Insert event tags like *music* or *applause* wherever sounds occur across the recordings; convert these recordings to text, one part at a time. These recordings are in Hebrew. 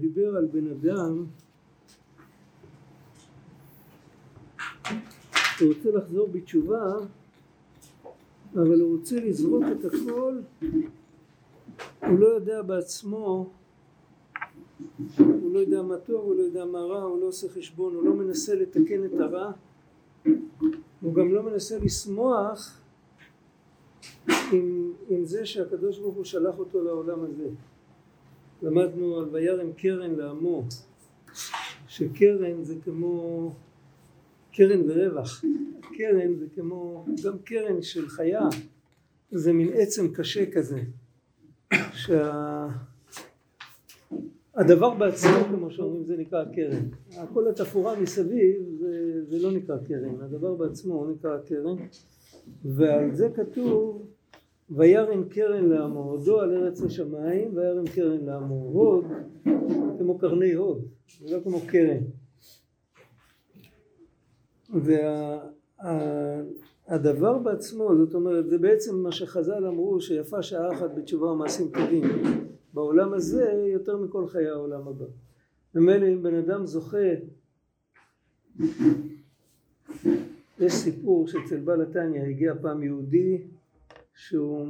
דיבר על בן אדם הוא רוצה לחזור בתשובה אבל הוא רוצה לזרוק את הכל הוא לא יודע בעצמו הוא לא יודע מה טוב, הוא לא יודע מה רע, הוא לא עושה חשבון, הוא לא מנסה לתקן את הרע הוא גם לא מנסה לשמוח עם, עם זה שהקדוש ברוך הוא שלח אותו לעולם הזה למדנו על וירם קרן לעמו שקרן זה כמו קרן ורווח. קרן זה כמו גם קרן של חיה זה מין עצם קשה כזה שהדבר בעצמו כמו שאומרים זה נקרא קרן. כל התפאורה מסביב זה, זה לא נקרא קרן הדבר בעצמו נקרא קרן ועל זה כתוב וירם קרן לעמו הודו על ארץ השמיים וירם קרן לעמו הוד כמו קרני הוד לא כמו קרן. והדבר בעצמו זאת אומרת זה בעצם מה שחז"ל אמרו שיפה שעה אחת בתשובה ומעשים טובים. בעולם הזה יותר מכל חיי העולם הבא. ממילא אם בן אדם זוכה יש סיפור שאצל בעל התניא הגיע פעם יהודי שהוא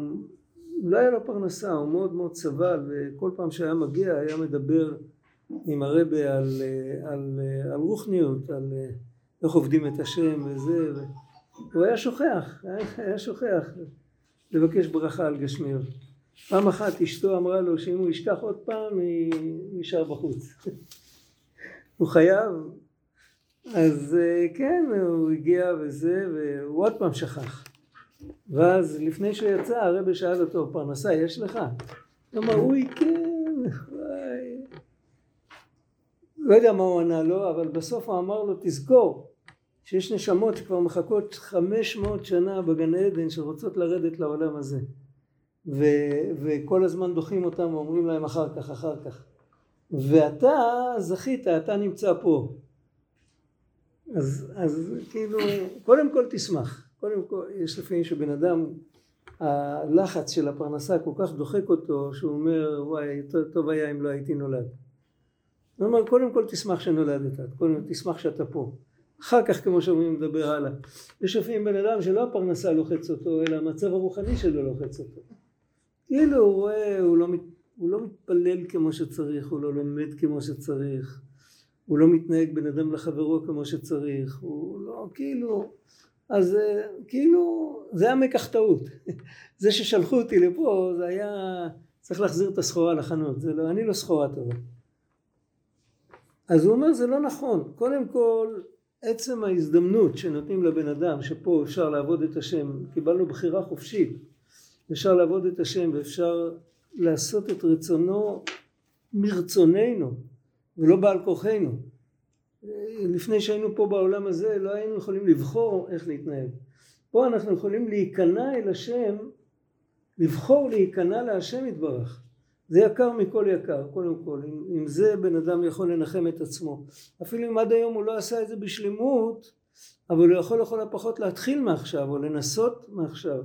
לא היה לו פרנסה, הוא מאוד מאוד סבל וכל פעם שהיה מגיע היה מדבר עם הרבה על, על, על רוחניות, על איך עובדים את השם וזה, הוא היה שוכח, היה, היה שוכח לבקש ברכה על גשמיות. פעם אחת אשתו אמרה לו שאם הוא ישכח עוד פעם, היא נשאר בחוץ. *laughs* הוא חייב, אז כן, הוא הגיע וזה, והוא עוד פעם שכח. ואז לפני שהוא יצא הרבי שאל אותו פרנסה יש לך? הוא אמר אוי כן וואי לא יודע מה הוא ענה לו אבל בסוף הוא אמר לו תזכור שיש נשמות שכבר מחכות חמש מאות שנה בגן עדן שרוצות לרדת לעולם הזה. ו, וכל הזמן דוחים אותם ואומרים להם אחר כך אחר כך. ואתה זכית אתה נמצא פה. אז, אז כאילו קודם כל תשמח קודם כל יש לפעמים שבן אדם הלחץ של הפרנסה כל כך דוחק אותו שהוא אומר וואי יותר טוב היה אם לא הייתי נולד. הוא אומר קודם כל תשמח שנולדת, קודם כל תשמח שאתה פה. אחר כך כמו שאומרים נדבר הלאה. יש לפעמים בן אדם שלא הפרנסה לוחץ אותו אלא המצב הרוחני שלו לוחץ אותו. כאילו הוא רואה הוא לא, הוא לא מתפלל כמו שצריך, הוא לא לומד כמו שצריך, הוא לא מתנהג בן אדם לחברו כמו שצריך, הוא לא כאילו אז אה, כאילו זה היה מקח טעות. *laughs* זה ששלחו אותי לפה זה היה צריך להחזיר את הסחורה לחנות. זה לא, אני לא סחורה טובה. אז הוא אומר זה לא נכון. קודם כל עצם ההזדמנות שנותנים לבן אדם שפה אפשר לעבוד את השם קיבלנו בחירה חופשית. אפשר לעבוד את השם ואפשר לעשות את רצונו מרצוננו ולא בעל כוחנו לפני שהיינו פה בעולם הזה לא היינו יכולים לבחור איך להתנהג. פה אנחנו יכולים להיכנע אל השם, לבחור להיכנע להשם יתברך. זה יקר מכל יקר, קודם כל. עם, עם זה בן אדם יכול לנחם את עצמו. אפילו אם עד היום הוא לא עשה את זה בשלמות, אבל הוא יכול לכל הפחות להתחיל מעכשיו, או לנסות מעכשיו.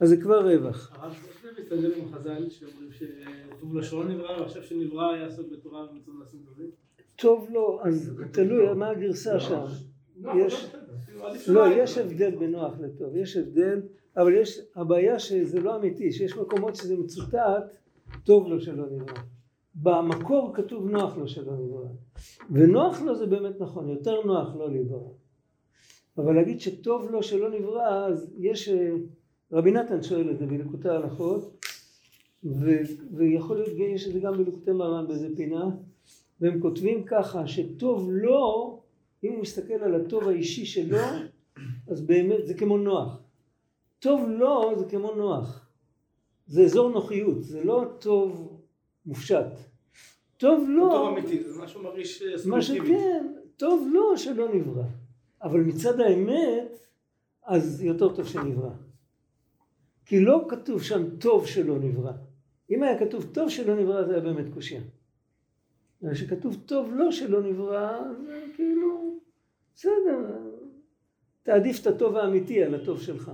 אז זה כבר רווח. הרב, זה מסתדר עם חז"ל שאומרים שטוב לשון נברא, ועכשיו שנברא יעסוק בתורה ומצוות לעשות דברים? טוב לו, אז תלוי מה הגרסה שם. יש, לא, יש הבדל בין נוח לטוב, יש הבדל, אבל יש, הבעיה שזה לא אמיתי, שיש מקומות שזה מצוטט, טוב לו שלא נברא. במקור כתוב נוח לו שלא נברא. ונוח לו זה באמת נכון, יותר נוח לא לברא. אבל להגיד שטוב לו שלא נברא, אז יש, רבי נתן שואל את זה בלקוטי ההלכות, ויכול להיות, יש את זה גם בלקוטי מרן באיזה פינה, והם כותבים ככה שטוב לו, אם הוא מסתכל על הטוב האישי שלו, אז באמת זה כמו נוח. טוב לו זה כמו נוח. זה אזור נוחיות, זה לא טוב מופשט. טוב לו... טוב אמיתי, זה משהו מרגיש מה שכן, טוב לו שלא נברא. אבל מצד האמת, אז יותר טוב שנברא. כי לא כתוב שם טוב שלא נברא. אם היה כתוב טוב שלא נברא זה היה באמת קושייה. שכתוב טוב לא שלא נברא, זה כאילו, בסדר, תעדיף את הטוב האמיתי על הטוב שלך.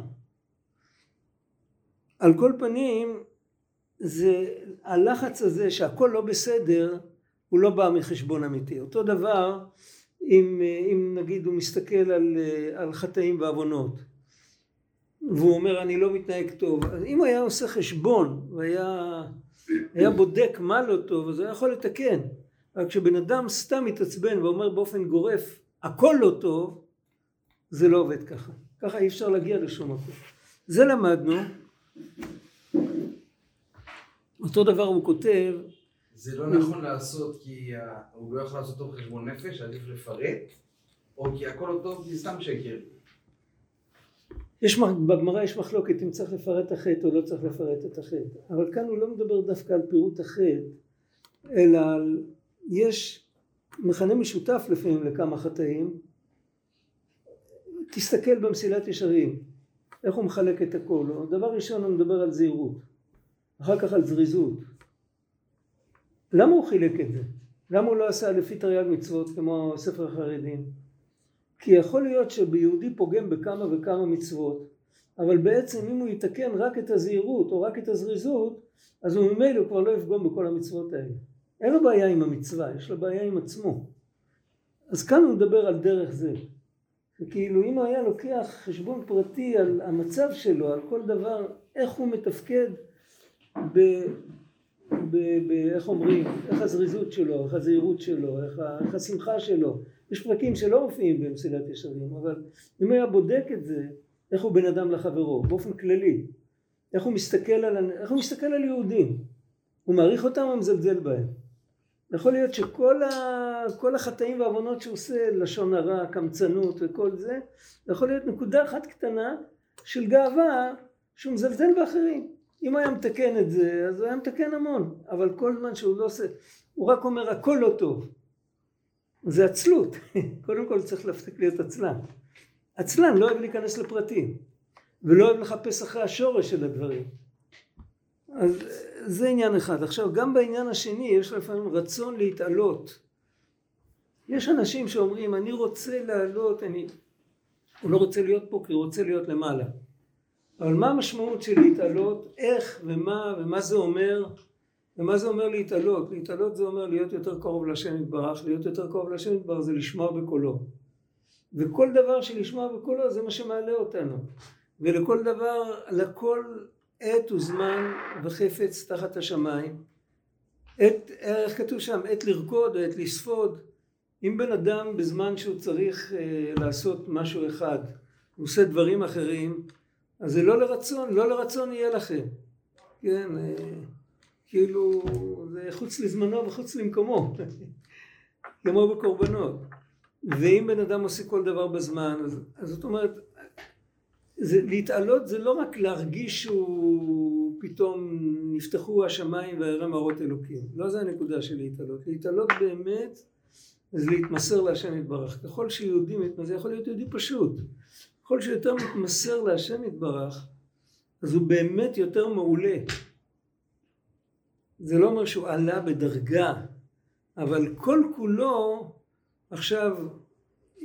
על כל פנים, זה, הלחץ הזה שהכל לא בסדר, הוא לא בא מחשבון אמיתי. אותו דבר אם, אם נגיד הוא מסתכל על, על חטאים ועוונות והוא אומר אני לא מתנהג טוב, אז אם היה עושה חשבון והיה היה בודק מה לא טוב אז הוא היה יכול לתקן. רק כשבן אדם סתם מתעצבן ואומר באופן גורף הכל לא טוב זה לא עובד ככה. ככה אי אפשר להגיע לשום מקום. זה למדנו. אותו דבר הוא כותב זה לא נכון לעשות כי הוא לא יכול לעשות טוב חשבון נפש, עדיף לפרט, או כי הכל לא טוב כי סתם שקר. יש, בגמרא יש מחלוקת אם צריך לפרט החטא או לא צריך לפרט את החטא, אבל כאן הוא לא מדבר דווקא על פירוט החטא, אלא על, יש מכנה משותף לפעמים לכמה חטאים, תסתכל במסילת ישרים, איך הוא מחלק את הכל, דבר ראשון הוא מדבר על זהירות, אחר כך על זריזות, למה הוא חילק את זה? למה הוא לא עשה לפי תרי"ג מצוות כמו ספר החרדים? כי יכול להיות שביהודי פוגם בכמה וכמה מצוות, אבל בעצם אם הוא יתקן רק את הזהירות או רק את הזריזות, אז הוא ממילא כבר לא יפגום בכל המצוות האלה. אין לו בעיה עם המצווה, יש לו בעיה עם עצמו. אז כאן הוא מדבר על דרך זה. וכאילו אם הוא היה לוקח חשבון פרטי על המצב שלו, על כל דבר, איך הוא מתפקד ב... איך אומרים, איך הזריזות שלו, איך הזהירות שלו, איך, איך השמחה שלו. יש פרקים שלא מופיעים במסילת ישרים, אבל אם הוא היה בודק את זה, איך הוא בן אדם לחברו, באופן כללי, איך הוא מסתכל על, איך הוא מסתכל על יהודים, הוא מעריך אותם או מזלזל בהם. יכול להיות שכל ה, החטאים והעוונות שהוא עושה, לשון הרע, קמצנות וכל זה, זה יכול להיות נקודה אחת קטנה של גאווה שהוא מזלזל באחרים. אם היה מתקן את זה, אז הוא היה מתקן המון, אבל כל זמן שהוא לא עושה, הוא רק אומר הכל לא טוב. זה עצלות, *laughs* קודם כל צריך להפסיק להיות עצלן. עצלן לא אוהב להיכנס לפרטים, ולא אוהב לחפש אחרי השורש של הדברים. אז זה עניין אחד. עכשיו גם בעניין השני יש לפעמים רצון להתעלות. יש אנשים שאומרים אני רוצה לעלות, אני... הוא לא רוצה להיות פה כי הוא רוצה להיות למעלה. אבל מה המשמעות של להתעלות, איך ומה ומה זה אומר ומה זה אומר להתעלות? להתעלות זה אומר להיות יותר קרוב לשם יתברך, להיות יותר קרוב לשם יתברך זה לשמוע בקולו. וכל דבר של לשמוע בקולו זה מה שמעלה אותנו. ולכל דבר, לכל עת וזמן וחפץ תחת השמיים. עת, איך כתוב שם? עת לרקוד, עת לספוד. אם בן אדם בזמן שהוא צריך אה, לעשות משהו אחד, הוא עושה דברים אחרים, אז זה לא לרצון, לא לרצון יהיה לכם. כן, אה, כאילו, זה חוץ לזמנו וחוץ למקומו. *laughs* כמו בקורבנות. ואם בן אדם עושה כל דבר בזמן, אז, אז זאת אומרת, זה, להתעלות זה לא רק להרגיש שהוא פתאום נפתחו השמיים וירא מראות אלוקים. לא זה הנקודה של להתעלות. להתעלות באמת זה להתמסר להשם יתברך. ככל שיהודי מתמסר, זה יכול להיות יהודי פשוט. ככל שיותר מתמסר להשם יתברך, אז הוא באמת יותר מעולה. זה לא אומר שהוא עלה בדרגה, אבל כל כולו עכשיו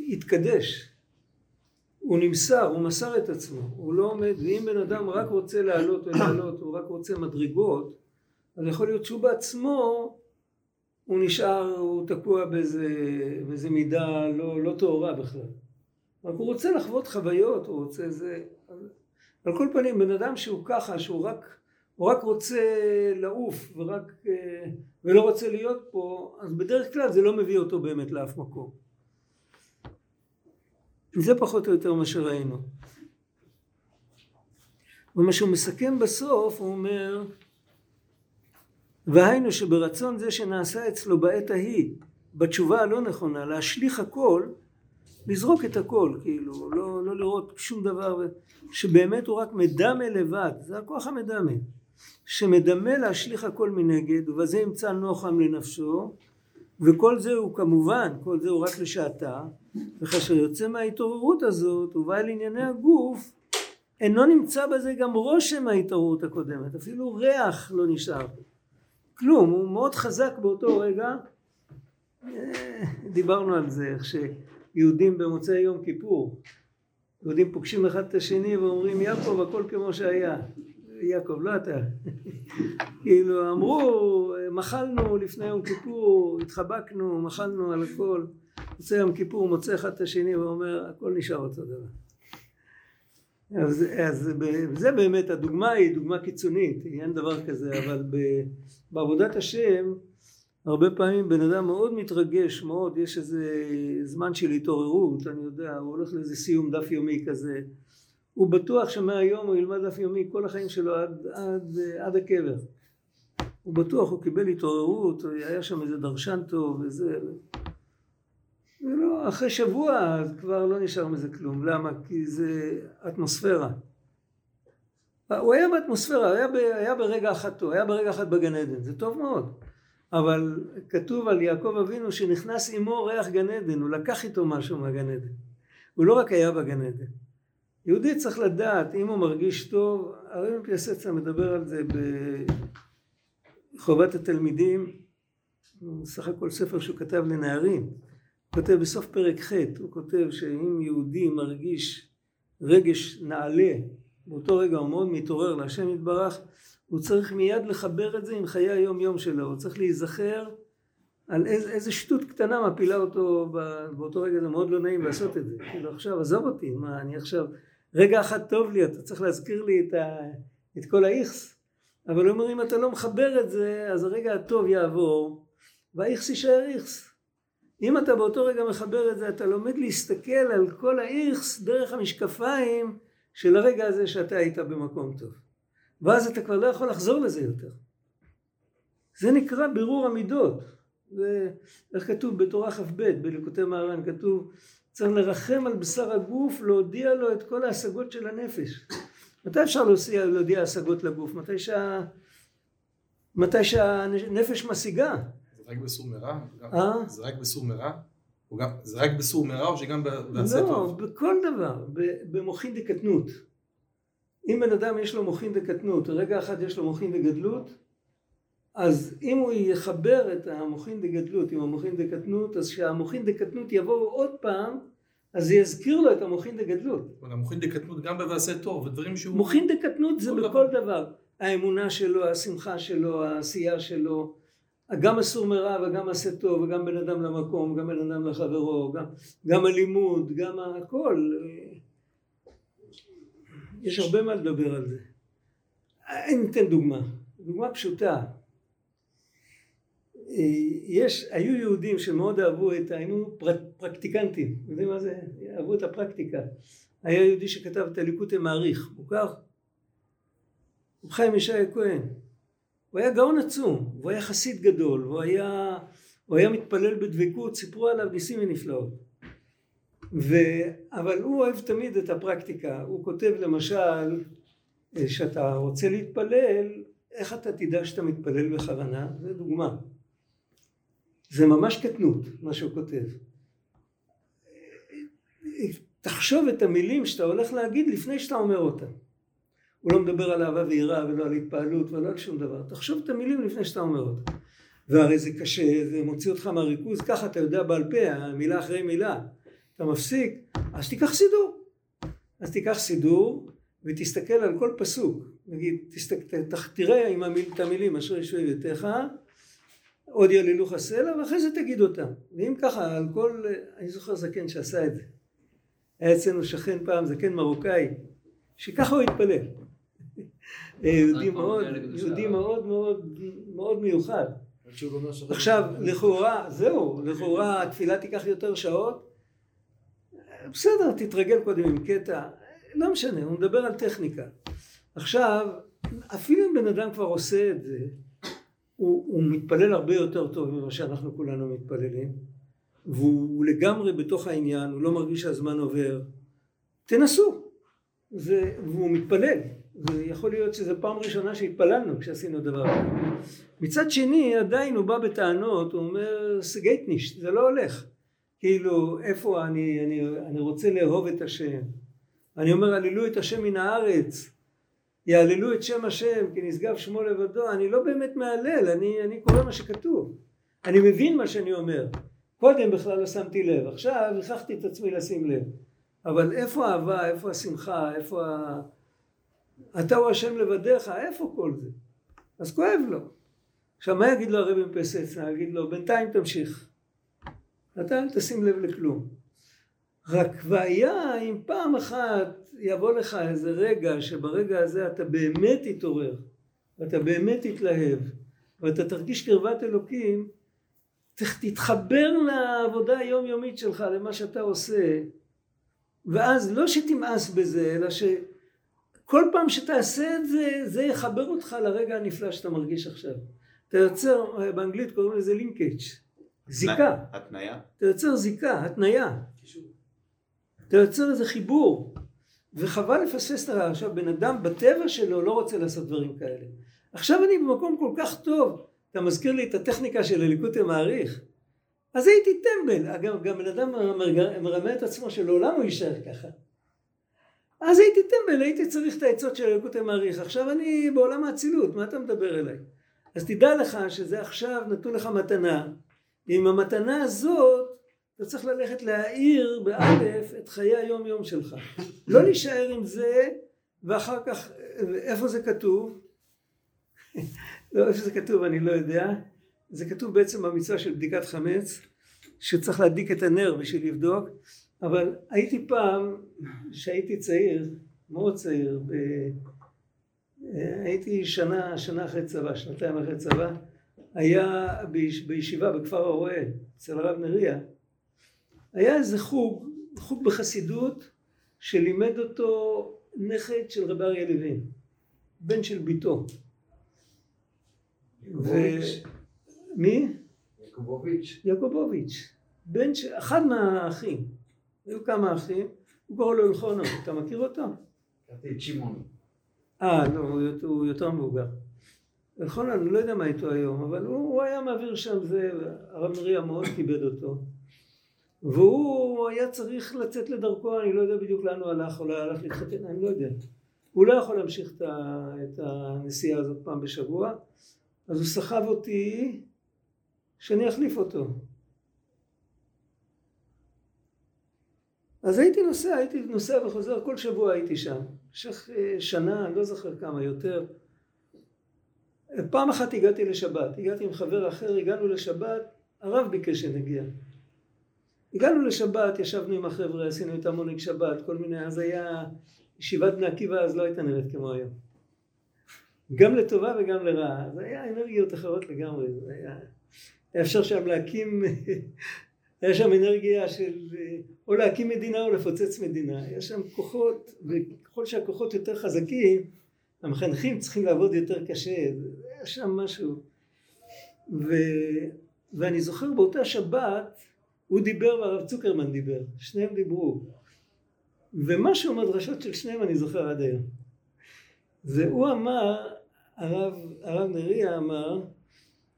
התקדש. הוא נמסר, הוא מסר את עצמו, הוא לא עומד, ואם בן אדם רק רוצה לעלות ולעלות, הוא רק רוצה מדרגות, אז יכול להיות שהוא בעצמו, הוא נשאר, הוא תקוע באיזה, באיזה מידה לא, לא טהורה בכלל. רק הוא רוצה לחוות חוויות, הוא רוצה זה... על כל פנים, בן אדם שהוא ככה, שהוא רק, הוא רק רוצה לעוף ורק, אה, ולא רוצה להיות פה, אז בדרך כלל זה לא מביא אותו באמת לאף מקום. זה פחות או יותר מה שראינו. ומה שהוא מסכם בסוף, הוא אומר, והיינו שברצון זה שנעשה אצלו בעת ההיא, בתשובה הלא נכונה, להשליך הכל, לזרוק את הכל, כאילו, לא, לא לראות שום דבר, שבאמת הוא רק מדמה לבד, זה הכוח המדמה, שמדמה להשליך הכל מנגד, ובזה ימצא נוחם לנפשו, וכל זה הוא כמובן, כל זה הוא רק לשעתה, וכאשר יוצא מההתעוררות הזאת, הוא בא אל ענייני הגוף, אינו נמצא בזה גם רושם ההתעוררות הקודמת, אפילו ריח לא נשאר. כלום, הוא מאוד חזק באותו רגע. אה, דיברנו על זה, איך יהודים במוצאי יום כיפור. יהודים פוגשים אחד את השני ואומרים יעקב הכל כמו שהיה. יעקב, לא אתה. *laughs* כאילו אמרו, מחלנו לפני יום כיפור, התחבקנו, מחלנו על הכל. יוצא יום כיפור, מוצא אחד את השני ואומר, הכל נשאר אותו דבר. אז, אז זה באמת, הדוגמה היא דוגמה קיצונית, אין דבר כזה, אבל בעבודת השם הרבה פעמים בן אדם מאוד מתרגש מאוד, יש איזה זמן של התעוררות, אני יודע, הוא הולך לאיזה סיום דף יומי כזה, הוא בטוח שמהיום הוא ילמד דף יומי כל החיים שלו עד, עד, עד הקבר. הוא בטוח, הוא קיבל התעוררות, היה שם איזה דרשן טוב וזה. ולא, אחרי שבוע אז כבר לא נשאר מזה כלום. למה? כי זה אטמוספירה. הוא היה באטמוספירה, היה, ב, היה ברגע אחת טוב, היה ברגע אחת בגן עדן, זה טוב מאוד. אבל כתוב על יעקב אבינו שנכנס עמו ריח גן עדן, הוא לקח איתו משהו מהגן עדן. הוא לא רק היה בגן עדן. יהודי צריך לדעת, אם הוא מרגיש טוב, הרב פייסצה מדבר על זה בחובת התלמידים, הוא סך הכל ספר שהוא כתב לנערים, הוא כותב בסוף פרק ח', הוא כותב שאם יהודי מרגיש רגש נעלה, באותו רגע הוא מאוד מתעורר להשם יתברך, הוא צריך מיד לחבר את זה עם חיי היום יום שלו, הוא צריך להיזכר על איזה, איזה שטות קטנה מפילה אותו באותו רגע, זה מאוד לא נעים לעשות את זה, כאילו עכשיו עזוב אותי, מה אני עכשיו, רגע אחד טוב לי, אתה צריך להזכיר לי את, ה, את כל האיכס, אבל הוא אומר אם אתה לא מחבר את זה, אז הרגע הטוב יעבור, והאיכס יישאר איכס. אם אתה באותו רגע מחבר את זה, אתה לומד להסתכל על כל האיכס דרך המשקפיים של הרגע הזה שאתה היית במקום טוב. ואז אתה כבר לא יכול לחזור לזה יותר. זה נקרא בירור המידות. ואיך כתוב בתורה כ"ב בליקוטי מהר"ן כתוב צריך לרחם על בשר הגוף להודיע לו את כל ההשגות של הנפש. מתי אפשר להודיע, להודיע השגות לגוף? מתי, שה... מתי שהנפש משיגה. רק בסור מרע? אה? זה רק בסור מרע? זה רק בסור מרע או שגם בעשה לא, טוב? לא, בכל דבר. במוחין דקטנות. אם בן אדם יש לו מוחין דקטנות, רגע אחד יש לו מוחין דגדלות, אז אם הוא יחבר את המוחין דגדלות עם המוחין דקטנות, אז כשהמוחין דקטנות יבואו עוד פעם, אז זה יזכיר לו את המוחין דגדלות. אבל המוחין דקטנות גם בבעשה טוב, ודברים שהוא... מוחין דקטנות זה בכל דבר. דבר. האמונה שלו, השמחה שלו, העשייה שלו, גם אסור מרע וגם עשה טוב, וגם בן אדם למקום, גם בן אדם לחברו, גם, גם הלימוד, גם הכל. יש הרבה מה לדבר על זה. אני אתן דוגמה, דוגמה פשוטה. יש, היו יהודים שמאוד אהבו את, היינו פרקטיקנטים, יודעים מה זה? אהבו את הפרקטיקה. היה יהודי שכתב את הליקוטי מעריך, מוכר? רב חיים ישי הכהן. הוא היה גאון עצום, והוא היה חסיד גדול, והוא היה, הוא היה מתפלל בדבקות, סיפרו עליו ניסים ונפלאות. ו... אבל הוא אוהב תמיד את הפרקטיקה, הוא כותב למשל שאתה רוצה להתפלל, איך אתה תדע שאתה מתפלל בכוונה? זו דוגמה. זה ממש קטנות מה שהוא כותב. תחשוב את המילים שאתה הולך להגיד לפני שאתה אומר אותם. הוא לא מדבר על אהבה ויראה ולא על התפעלות ולא על שום דבר. תחשוב את המילים לפני שאתה אומר אותם. והרי זה קשה, זה מוציא אותך מהריכוז, ככה אתה יודע בעל פה, מילה אחרי מילה. אתה מפסיק, אז תיקח סידור. אז תיקח סידור ותסתכל על כל פסוק. נגיד, תראה עם המיל, את המילים אשר ישו אביתך, עוד ילילוך הסלע, ואחרי זה תגיד אותם. ואם ככה, על כל... אני זוכר זקן שעשה את זה. היה אצלנו שכן פעם, זקן מרוקאי, שככה הוא התפלל. יהודי מאוד, יהודי מאוד מאוד מאוד מיוחד. עכשיו, לכאורה, זהו, לכאורה התפילה תיקח יותר שעות, בסדר, תתרגל קודם עם קטע, לא משנה, הוא מדבר על טכניקה. עכשיו, אפילו אם בן אדם כבר עושה את זה, הוא, הוא מתפלל הרבה יותר טוב ממה שאנחנו כולנו מתפללים, והוא לגמרי בתוך העניין, הוא לא מרגיש שהזמן עובר. תנסו. זה, והוא מתפלל. ויכול להיות שזו פעם ראשונה שהתפללנו כשעשינו דבר כזה. מצד שני, עדיין הוא בא בטענות, הוא אומר, סגייטניש, זה לא הולך. כאילו, איפה אני, אני, אני רוצה לאהוב את השם. אני אומר, הללו את השם מן הארץ. יהללו את שם השם כי נשגב שמו לבדו. אני לא באמת מהלל, אני, אני קורא מה שכתוב. אני מבין מה שאני אומר. קודם בכלל לא שמתי לב, עכשיו הכרחתי את עצמי לשים לב. אבל איפה האהבה, איפה השמחה, איפה ה... אתה הוא השם לבדיך, איפה כל זה? אז כואב לו. עכשיו מה יגיד לו הרבי מפסצנה? יגיד לו בינתיים תמשיך. אתה אל תשים לב לכלום. רק והיה אם פעם אחת יבוא לך איזה רגע שברגע הזה אתה באמת תתעורר ואתה באמת תתלהב ואתה תרגיש קרבת אלוקים תתחבר לעבודה היומיומית שלך למה שאתה עושה ואז לא שתמאס בזה אלא שכל פעם שתעשה את זה זה יחבר אותך לרגע הנפלא שאתה מרגיש עכשיו אתה יוצר באנגלית קוראים לזה לינקג' זיקה התניה אתה יוצר זיקה התניה אתה יוצר איזה חיבור וחבל לפספס את הרע. עכשיו בן אדם בטבע שלו לא רוצה לעשות דברים כאלה. עכשיו אני במקום כל כך טוב, אתה מזכיר לי את הטכניקה של הליקוטי מעריך. אז הייתי טמבל, אגב גם בן אדם מרמה את עצמו שלעולם הוא יישאר ככה. אז הייתי טמבל, הייתי צריך את העצות של הליקוטי מעריך, עכשיו אני בעולם האצילות, מה אתה מדבר אליי? אז תדע לך שזה עכשיו נתנו לך מתנה, עם המתנה הזאת אתה צריך ללכת להאיר באלף את חיי היום יום שלך. *laughs* לא להישאר עם זה ואחר כך, איפה זה כתוב? *laughs* לא, איפה זה כתוב אני לא יודע. זה כתוב בעצם במצווה של בדיקת חמץ, שצריך להדליק את הנר בשביל לבדוק, אבל הייתי פעם, כשהייתי צעיר, מאוד צעיר, ב... הייתי שנה, שנה אחרי צבא, שנתיים אחרי צבא, היה בישיבה בכפר הרועה, אצל הרב נריה, היה איזה חוג, חוג בחסידות, שלימד אותו נכד של רבי אריה לוין, בן של ביתו. ו... מי? יעקובוביץ'. יעקובוביץ', בן של... אחד מהאחים, היו כמה אחים, הוא קורא לו אלחונו, אתה מכיר אותו? הכרתי את שמעון. אה, לא, הוא יותר מבוגר. אלחונו, אני לא יודע מה איתו היום, אבל הוא, הוא היה מעביר שם זה, הרב מריה מאוד כיבד אותו. והוא היה צריך לצאת לדרכו, אני לא יודע בדיוק לאן הוא הלך, אולי הלך להתחתן, אני לא יודע. הוא לא יכול להמשיך את הנסיעה הזאת פעם בשבוע, אז הוא סחב אותי שאני אחליף אותו. אז הייתי נוסע, הייתי נוסע וחוזר, כל שבוע הייתי שם. במשך אה, שנה, אני לא זוכר כמה יותר. פעם אחת הגעתי לשבת, הגעתי עם חבר אחר, הגענו לשבת, הרב ביקש שנגיע. הגענו לשבת, ישבנו עם החבר'ה, עשינו את המונג שבת, כל מיני, אז היה ישיבת בני עקיבא, אז לא הייתה נראית כמו היום. גם לטובה וגם לרעה, אז היה אנרגיות אחרות לגמרי, זה היה אפשר שם להקים, היה שם אנרגיה של או להקים מדינה או לפוצץ מדינה, היה שם כוחות, וככל שהכוחות יותר חזקים, המחנכים צריכים לעבוד יותר קשה, היה שם משהו. ו, ואני זוכר באותה שבת, הוא דיבר והרב צוקרמן דיבר, שניהם דיברו. ומשהו מהדרשות של שניהם אני זוכר עד היום. והוא אמר, הרב, הרב נריה אמר,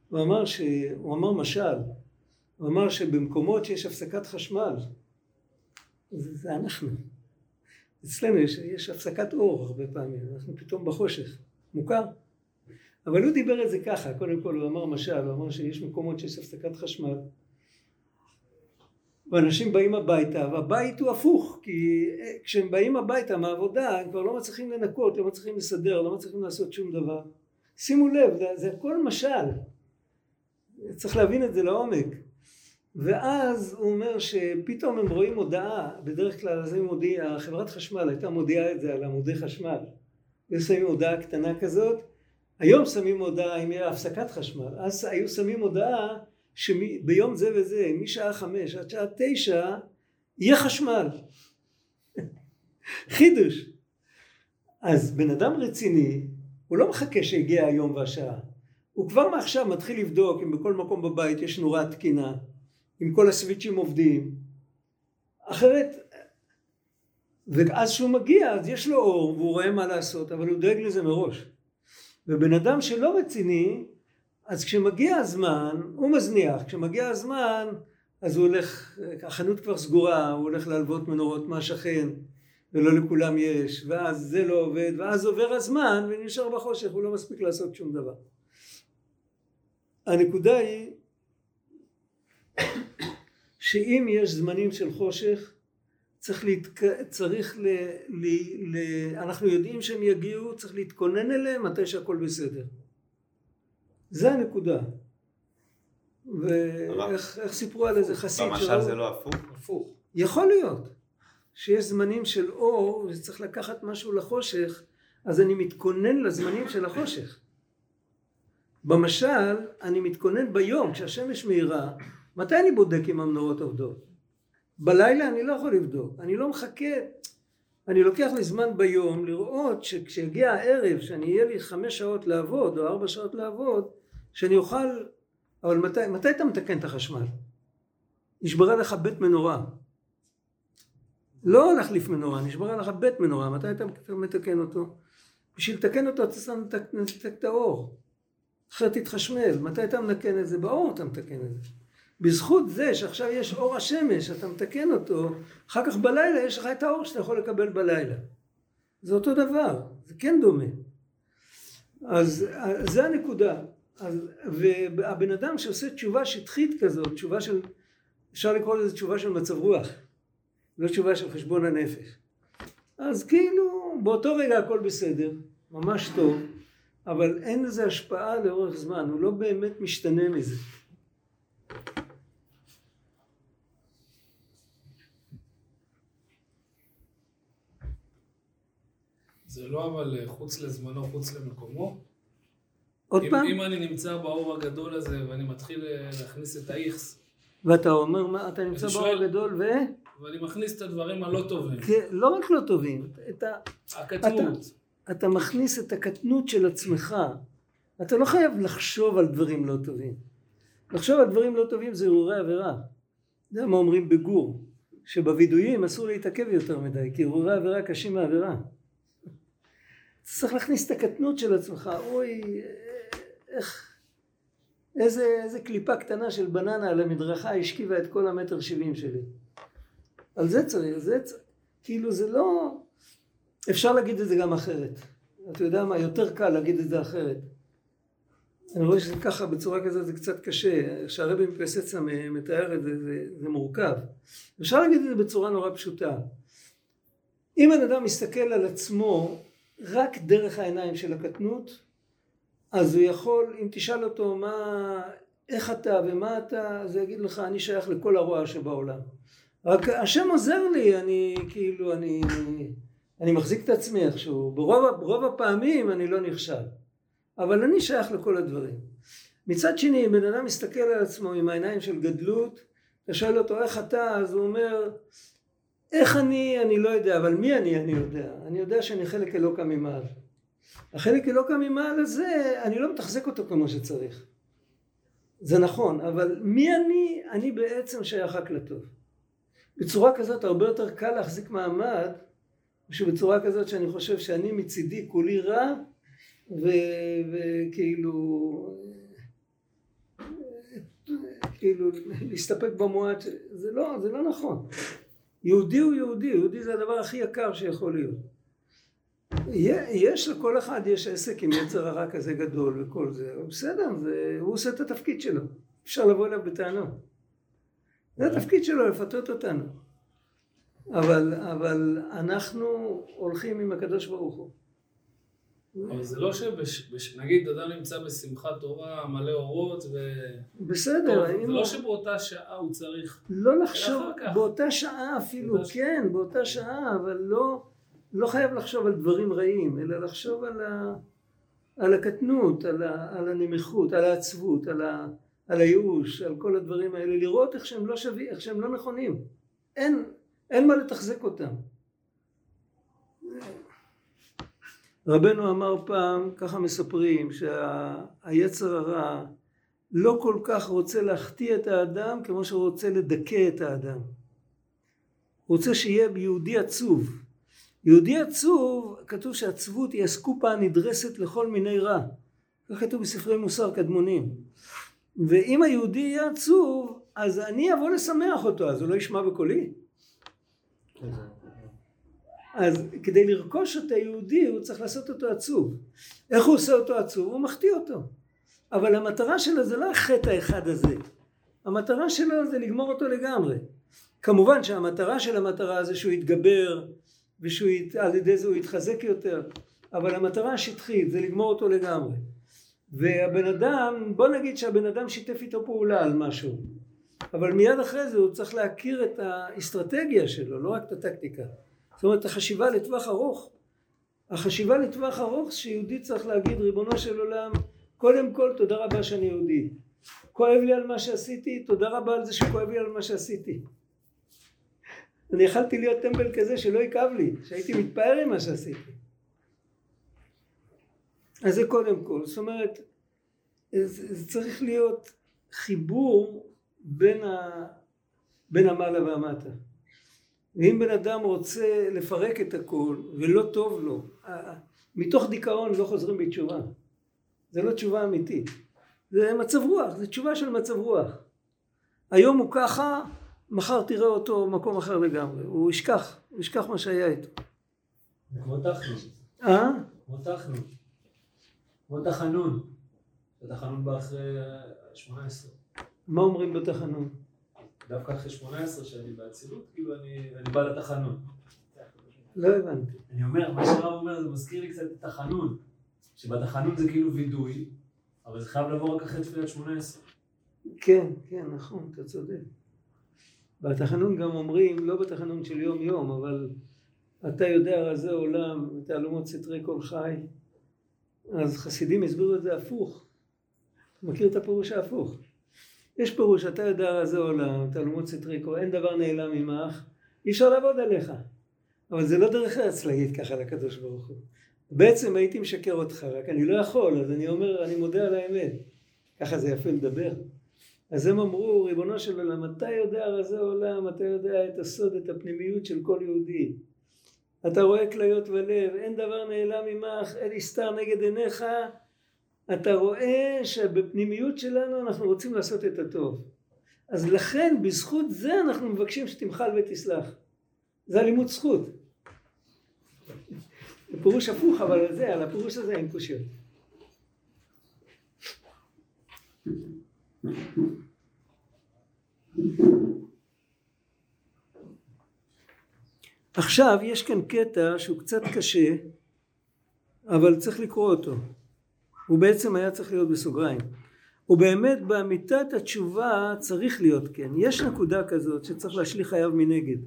הוא אמר, ש, הוא אמר משל, הוא אמר שבמקומות שיש הפסקת חשמל, זה, זה אנחנו. אצלנו יש, יש הפסקת אור הרבה פעמים, אנחנו פתאום בחושך, מוכר? אבל הוא דיבר את זה ככה, קודם כל הוא אמר משל, הוא אמר שיש מקומות שיש הפסקת חשמל, ואנשים באים הביתה, והבית הוא הפוך, כי אה, כשהם באים הביתה מהעבודה, הם כבר לא מצליחים לנקות, לא מצליחים לסדר, לא מצליחים לעשות שום דבר. שימו לב, זה, זה הכל משל. צריך להבין את זה לעומק. ואז הוא אומר שפתאום הם רואים הודעה, בדרך כלל זה מודיע, חברת חשמל הייתה מודיעה את זה על עמודי חשמל. היו שמים הודעה קטנה כזאת, היום שמים הודעה אם יהיה הפסקת חשמל, אז היו שמים הודעה שביום זה וזה, משעה חמש עד שעה תשע, יהיה חשמל. *laughs* חידוש. אז בן אדם רציני, הוא לא מחכה שיגיע היום והשעה. הוא כבר מעכשיו מתחיל לבדוק אם בכל מקום בבית יש נורה תקינה, אם כל הסוויצ'ים עובדים. אחרת, ואז כשהוא מגיע, אז יש לו אור והוא רואה מה לעשות, אבל הוא דואג לזה מראש. ובן אדם שלא רציני, אז כשמגיע הזמן, הוא מזניח, כשמגיע הזמן, אז הוא הולך, החנות כבר סגורה, הוא הולך להלוות מנורות מהשכן, ולא לכולם יש, ואז זה לא עובד, ואז עובר הזמן ונשאר בחושך, הוא לא מספיק לעשות שום דבר. הנקודה היא שאם יש זמנים של חושך, צריך, להתק... צריך ל... ל... ל... אנחנו יודעים שהם יגיעו, צריך להתכונן אליהם מתי שהכל בסדר. זה הנקודה. ואיך סיפרו על איזה חסיד שלו? במשל זה לא הפוך? הפוך. יכול להיות שיש זמנים של אור וצריך לקחת משהו לחושך, אז אני מתכונן לזמנים של החושך. במשל, אני מתכונן ביום, כשהשמש מאירה, מתי אני בודק אם המנורות עובדות? בלילה אני לא יכול לבדוק, אני לא מחכה, אני לוקח לי זמן ביום לראות שכשיגיע הערב, שאני אהיה לי חמש שעות לעבוד או ארבע שעות לעבוד, שאני אוכל, אבל מתי, מתי אתה מתקן את החשמל? נשברה לך בית מנורה. לא להחליף מנורה, נשברה לך בית מנורה, מתי אתה מתקן אותו? בשביל לתקן אותו אתה שם לנתק את האור. אחרת תתחשמל. מתי אתה מתקן את זה? באור אתה מתקן את זה. בזכות זה שעכשיו יש אור השמש, אתה מתקן אותו, אחר כך בלילה יש לך את האור שאתה יכול לקבל בלילה. זה אותו דבר, זה כן דומה. אז זה הנקודה. אז, והבן אדם שעושה תשובה שטחית כזאת, תשובה של, אפשר לקרוא לזה תשובה של מצב רוח, לא תשובה של חשבון הנפש. אז כאילו באותו רגע הכל בסדר, ממש טוב, אבל אין לזה השפעה לאורך זמן, הוא לא באמת משתנה מזה. זה לא אבל חוץ לזמנו, חוץ למקומו? עוד אם, פעם? אם אני נמצא באור הגדול הזה ואני מתחיל אה, להכניס את האיכס. ואתה אומר, מה, אתה נמצא באור הגדול ו... ואני מכניס את הדברים הלא טובים. כן, לא רק לא טובים, את ה... הקטנות. אתה, אתה מכניס את הקטנות של עצמך. אתה לא חייב לחשוב על דברים לא טובים. לחשוב על דברים לא טובים זה הרהורי עבירה. זה מה אומרים בגור, שבווידויים אסור להתעכב יותר מדי, כי הרהורי עבירה קשים מעבירה. צריך להכניס את הקטנות של עצמך, אוי, איך, איזה, איזה קליפה קטנה של בננה על המדרכה השכיבה את כל המטר שבעים שלי. על זה צריך, זה צריך, כאילו זה לא, אפשר להגיד את זה גם אחרת. אתה יודע מה, יותר קל להגיד את זה אחרת. אני רואה שזה ככה, בצורה כזאת זה קצת קשה, כשהרבי מפסצה מתאר את זה, זה, זה מורכב. אפשר להגיד את זה בצורה נורא פשוטה. אם בן אדם מסתכל על עצמו רק דרך העיניים של הקטנות, אז הוא יכול, אם תשאל אותו מה, איך אתה ומה אתה, אז הוא יגיד לך, אני שייך לכל הרוע שבעולם. רק השם עוזר לי, אני כאילו, אני, אני מחזיק את עצמי איכשהו. ברוב, ברוב הפעמים אני לא נכשל. אבל אני שייך לכל הדברים. מצד שני, אם בן אדם מסתכל על עצמו עם העיניים של גדלות, אתה שואל אותו איך אתה, אז הוא אומר, איך אני, אני לא יודע, אבל מי אני, אני יודע. אני יודע שאני חלק אלוקא ממעל. החלק אלוקא ממעל הזה, אני לא מתחזק אותו כמו שצריך. זה נכון, אבל מי אני, אני בעצם שייך רק לטוב. בצורה כזאת הרבה יותר קל להחזיק מעמד, שבצורה כזאת שאני חושב שאני מצידי כולי רע, וכאילו, כאילו להסתפק במועט, זה לא, זה לא נכון. יהודי הוא יהודי, יהודי זה הדבר הכי יקר שיכול להיות. יש לכל אחד, יש עסק עם יצר הרע כזה גדול וכל זה, בסדר, זה, הוא עושה את התפקיד שלו, אפשר לבוא אליו בטענות. זה התפקיד שלו לפתות אותנו. אבל, אבל אנחנו הולכים עם הקדוש ברוך הוא. אבל זה לא שנגיד אדם נמצא בשמחת תורה מלא אורות ו... בסדר. טוב, זה לא שבאותה שעה הוא צריך... לא לחשוב, באותה שעה אפילו, כן, באותה שעה, אבל לא, לא חייב לחשוב על דברים רעים, אלא לחשוב על, ה, על הקטנות, על, ה, על הנמיכות, על העצבות, על, ה, על הייאוש, על כל הדברים האלה, לראות איך שהם לא שווים, איך שהם לא נכונים. אין, אין מה לתחזק אותם. רבנו אמר פעם, ככה מספרים, שהיצר הרע לא כל כך רוצה להחטיא את האדם כמו שהוא רוצה לדכא את האדם. הוא רוצה שיהיה יהודי עצוב. יהודי עצוב, כתוב שעצבות היא הסקופה הנדרסת לכל מיני רע. כך כתוב בספרי מוסר קדמונים. ואם היהודי יהיה עצוב, אז אני אבוא לשמח אותו, אז הוא לא ישמע בקולי. אז כדי לרכוש את היהודי הוא צריך לעשות אותו עצוב. איך הוא עושה אותו עצוב? הוא מחטיא אותו. אבל המטרה שלו זה לא החטא האחד הזה. המטרה שלו זה לגמור אותו לגמרי. כמובן שהמטרה של המטרה זה שהוא יתגבר ועל ידי זה הוא יתחזק יותר, אבל המטרה השטחית זה לגמור אותו לגמרי. והבן אדם, בוא נגיד שהבן אדם שיתף איתו פעולה על משהו, אבל מיד אחרי זה הוא צריך להכיר את האסטרטגיה שלו, לא רק את הטקטיקה. זאת אומרת, החשיבה לטווח ארוך. החשיבה לטווח ארוך שיהודי צריך להגיד, ריבונו של עולם, קודם כל תודה רבה שאני יהודי. כואב לי על מה שעשיתי, תודה רבה על זה שכואב לי על מה שעשיתי. אני יכלתי להיות טמבל כזה שלא יכאב לי, שהייתי מתפאר עם מה שעשיתי. אז זה קודם כל, זאת אומרת, זה, צריך להיות חיבור בין, ה, בין המעלה והמטה. ואם בן אדם רוצה לפרק את הכל ולא טוב לו, מתוך דיכאון לא חוזרים בתשובה. זה לא תשובה אמיתית. זה מצב רוח, זה תשובה של מצב רוח. היום הוא ככה, מחר תראה אותו במקום אחר לגמרי. הוא ישכח, הוא ישכח מה שהיה איתו. זה כמו תחנון. אה? כמו תחנון. כמו תחנון. התחנון בא אחרי 18. מה אומרים בתחנון? דווקא אחרי 18 שאני באצילות, כאילו אני, אני בא לתחנון. לא הבנתי. אני אומר, מה שהרב אומר זה מזכיר לי קצת את התחנון. שבתחנון זה כאילו וידוי, אבל זה חייב לבוא רק אחרי תפילת 18. כן, כן, נכון, אתה צודק. בתחנון גם אומרים, לא בתחנון של יום יום, אבל אתה יודע רזי עולם ותעלומות סתרי כל חי. אז חסידים הסבירו את זה הפוך. מכיר את הפירוש ההפוך. יש פירוש, אתה יודע רזי עולם, תעלומות סתרי כל, אין דבר נעלם ממך, אי אפשר לעבוד עליך. אבל זה לא דרך ארץ להגיד ככה לקדוש ברוך הוא. בעצם הייתי משקר אותך, רק אני לא יכול, אז אני אומר, אני מודה על האמת. ככה זה יפה לדבר. אז הם אמרו, ריבונו של עולם, אתה יודע רזי עולם, אתה יודע את הסוד, את הפנימיות של כל יהודי. אתה רואה כליות ולב, אין דבר נעלם ממך, אין הסתר נגד עיניך. אתה רואה שבפנימיות שלנו אנחנו רוצים לעשות את הטוב. אז לכן, בזכות זה אנחנו מבקשים שתמחל ותסלח. זה הלימוד זכות. זה פירוש הפוך, אבל על זה, על הפירוש הזה אין קושיות. עכשיו יש כאן קטע שהוא קצת קשה אבל צריך לקרוא אותו הוא בעצם היה צריך להיות בסוגריים. ובאמת באמיתת התשובה צריך להיות כן. יש נקודה כזאת שצריך להשליך חייו מנגד.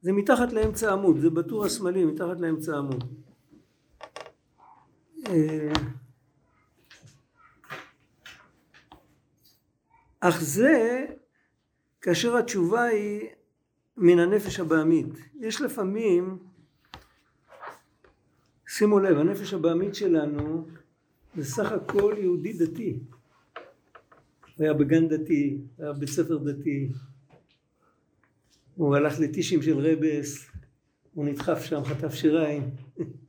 זה מתחת לאמצע עמוד זה בטור השמאלי מתחת לאמצע עמוד. אה, אך זה כאשר התשובה היא מן הנפש הבעמית. יש לפעמים, שימו לב, הנפש הבעמית שלנו זה סך הכל יהודי דתי. הוא היה בגן דתי, היה בית ספר דתי, הוא הלך לטישים של רבס, הוא נדחף שם, חטף שיריים,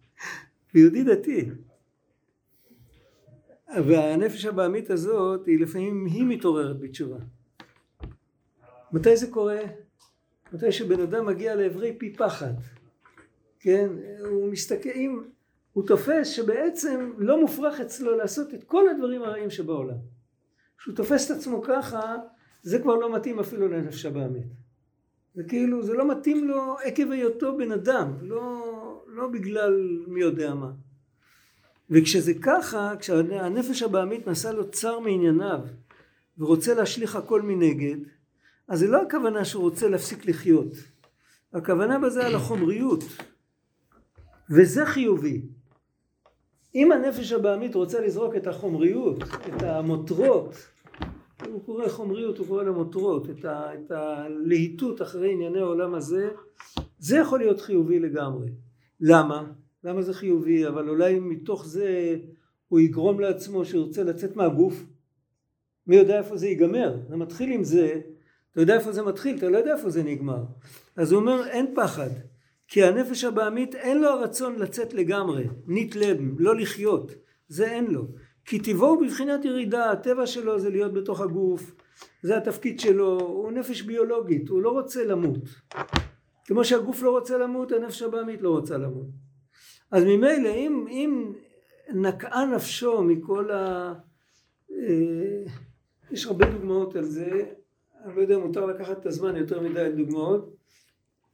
*laughs* יהודי דתי. והנפש הבעמית הזאת היא לפעמים היא מתעוררת בתשובה. מתי זה קורה? מתי שבן אדם מגיע לעברי פי פחד, כן? הוא מסתכל, אם הוא תופס שבעצם לא מופרך אצלו לעשות את כל הדברים הרעים שבעולם. כשהוא תופס את עצמו ככה, זה כבר לא מתאים אפילו לנפש הבעמית. זה כאילו, זה לא מתאים לו עקב היותו בן אדם, לא, לא בגלל מי יודע מה. וכשזה ככה, כשהנפש הבעמית נעשה לו צר מענייניו ורוצה להשליך הכל מנגד, אז זה לא הכוונה שהוא רוצה להפסיק לחיות. הכוונה בזה על החומריות. וזה חיובי. אם הנפש הבעמית רוצה לזרוק את החומריות, את המותרות, הוא קורא חומריות, הוא קורא למותרות, את, ה, את הלהיטות אחרי ענייני העולם הזה, זה יכול להיות חיובי לגמרי. למה? למה זה חיובי? אבל אולי מתוך זה הוא יגרום לעצמו שירצה לצאת מהגוף. מי יודע איפה זה ייגמר? זה מתחיל עם זה, אתה יודע איפה זה מתחיל, אתה לא יודע איפה זה נגמר. אז הוא אומר אין פחד, כי הנפש הבעמית אין לו הרצון לצאת לגמרי, נית לב, לא לחיות, זה אין לו. כי טבעו הוא בבחינת ירידה, הטבע שלו זה להיות בתוך הגוף, זה התפקיד שלו, הוא נפש ביולוגית, הוא לא רוצה למות. כמו שהגוף לא רוצה למות, הנפש הבעמית לא רוצה למות. אז ממילא אם, אם נקעה נפשו מכל ה... אה, יש הרבה דוגמאות על זה, אני לא יודע אם מותר לקחת את הזמן יותר מדי דוגמאות,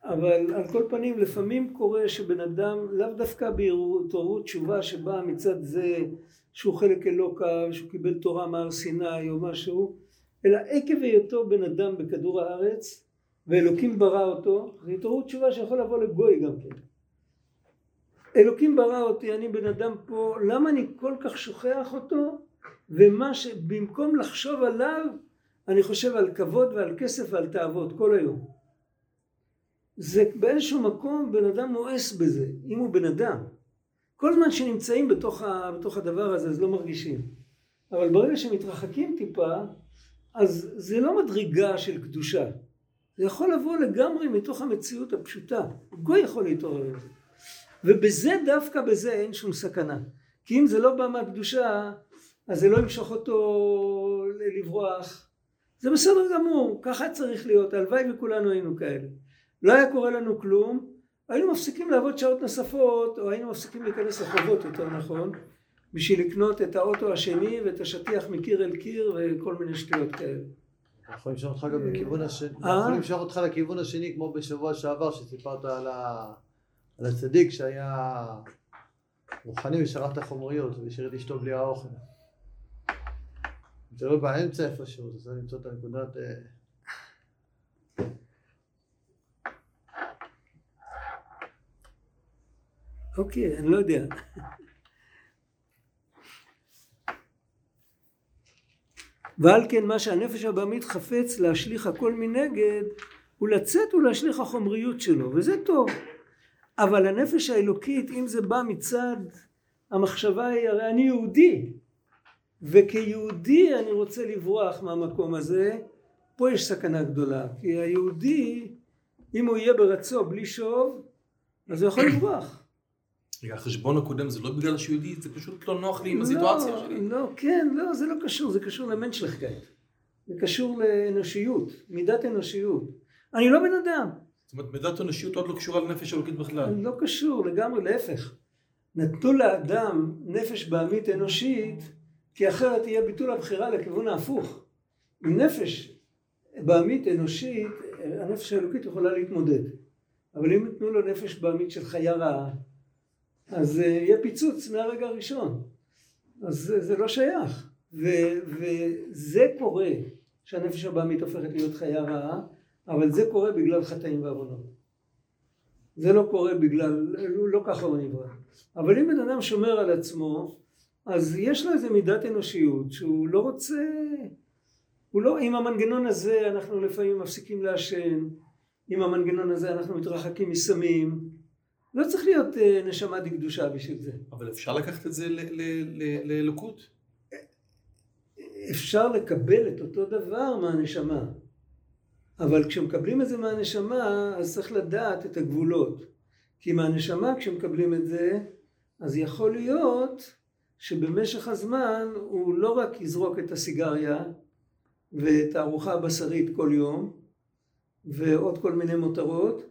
אבל על כל פנים לפעמים קורה שבן אדם לאו דווקא בהתעוררות תשובה שבאה מצד זה שהוא חלק אלוקה שהוא קיבל תורה מהר סיני או משהו אלא עקב היותו בן אדם בכדור הארץ ואלוקים ברא אותו זו התעוררות תשובה שיכול לבוא לגוי גם כן. אלוקים ברא אותי אני בן אדם פה למה אני כל כך שוכח אותו? ומה שבמקום לחשוב עליו אני חושב על כבוד ועל כסף ועל תאוות כל היום זה באיזשהו מקום בן אדם מואס בזה, אם הוא בן אדם. כל זמן שנמצאים בתוך, ה, בתוך הדבר הזה אז לא מרגישים. אבל ברגע שמתרחקים טיפה, אז זה לא מדרגה של קדושה. זה יכול לבוא לגמרי מתוך המציאות הפשוטה. גוי יכול להתעורר לזה. ובזה, דווקא בזה אין שום סכנה. כי אם זה לא בא מהקדושה, אז זה לא ימשוך אותו לברוח. זה בסדר גמור, ככה צריך להיות, הלוואי וכולנו היינו כאלה. לא היה קורה לנו כלום, היינו מפסיקים לעבוד שעות נוספות, או היינו מפסיקים להיכנס לחובות יותר נכון, בשביל לקנות את האוטו השני ואת השטיח מקיר אל קיר וכל מיני שטויות כאלה. יכול למשוך אותך גם לכיוון השני, אה? יכול למשוך אותך לכיוון השני כמו בשבוע שעבר שסיפרת על, ה... על הצדיק שהיה רוחני ושרף את החומריות והשאיר את אשתו בלי האוכל. זה לא באמצע איפשהו, זה למצוא את הנקודת... אוקיי, אני לא יודע. ועל כן מה שהנפש הבמית חפץ להשליך הכל מנגד הוא לצאת ולהשליך החומריות שלו וזה טוב אבל הנפש האלוקית אם זה בא מצד המחשבה היא הרי אני יהודי וכיהודי אני רוצה לברוח מהמקום הזה פה יש סכנה גדולה כי היהודי אם הוא יהיה ברצו בלי שוב אז הוא יכול לברוח רגע, החשבון הקודם זה לא בגלל שהוא יהודי, זה פשוט לא נוח לי עם הסיטואציה לא, שלי. לא, כן, לא, זה לא קשור, זה קשור למנשלכקייט. זה קשור לאנושיות, מידת אנושיות. אני לא בן אדם. זאת אומרת, מידת אנושיות עוד לא קשורה לנפש אלוקית בכלל. לא קשור, לגמרי, להפך. נתנו לאדם נפש בעמית אנושית, כי אחרת תהיה ביטול הבחירה לכיוון ההפוך. עם נפש בעמית אנושית, הנפש האלוקית יכולה להתמודד. אבל אם יתנו לו נפש בעמית של חיה רעה, אז אה, יהיה פיצוץ מהרגע הראשון. אז זה לא שייך. ו, וזה קורה שהנפש הבאמית הופכת להיות חיה רעה, אבל זה קורה בגלל חטאים ועוונות. זה לא קורה בגלל, לא ככה הוא נברא. אבל אם בן אדם שומר על עצמו, אז יש לו איזה מידת אנושיות שהוא לא רוצה, הוא לא, עם המנגנון הזה אנחנו לפעמים מפסיקים לעשן, עם המנגנון הזה אנחנו מתרחקים מסמים, לא צריך להיות אה, נשמה דקדושה בשביל זה. אבל אפשר לקחת את זה לאלוקות? אפשר לקבל את אותו דבר מהנשמה. אבל כשמקבלים את זה מהנשמה, אז צריך לדעת את הגבולות. כי מהנשמה כשמקבלים את זה, אז יכול להיות שבמשך הזמן הוא לא רק יזרוק את הסיגריה ואת הארוחה הבשרית כל יום, ועוד כל מיני מותרות,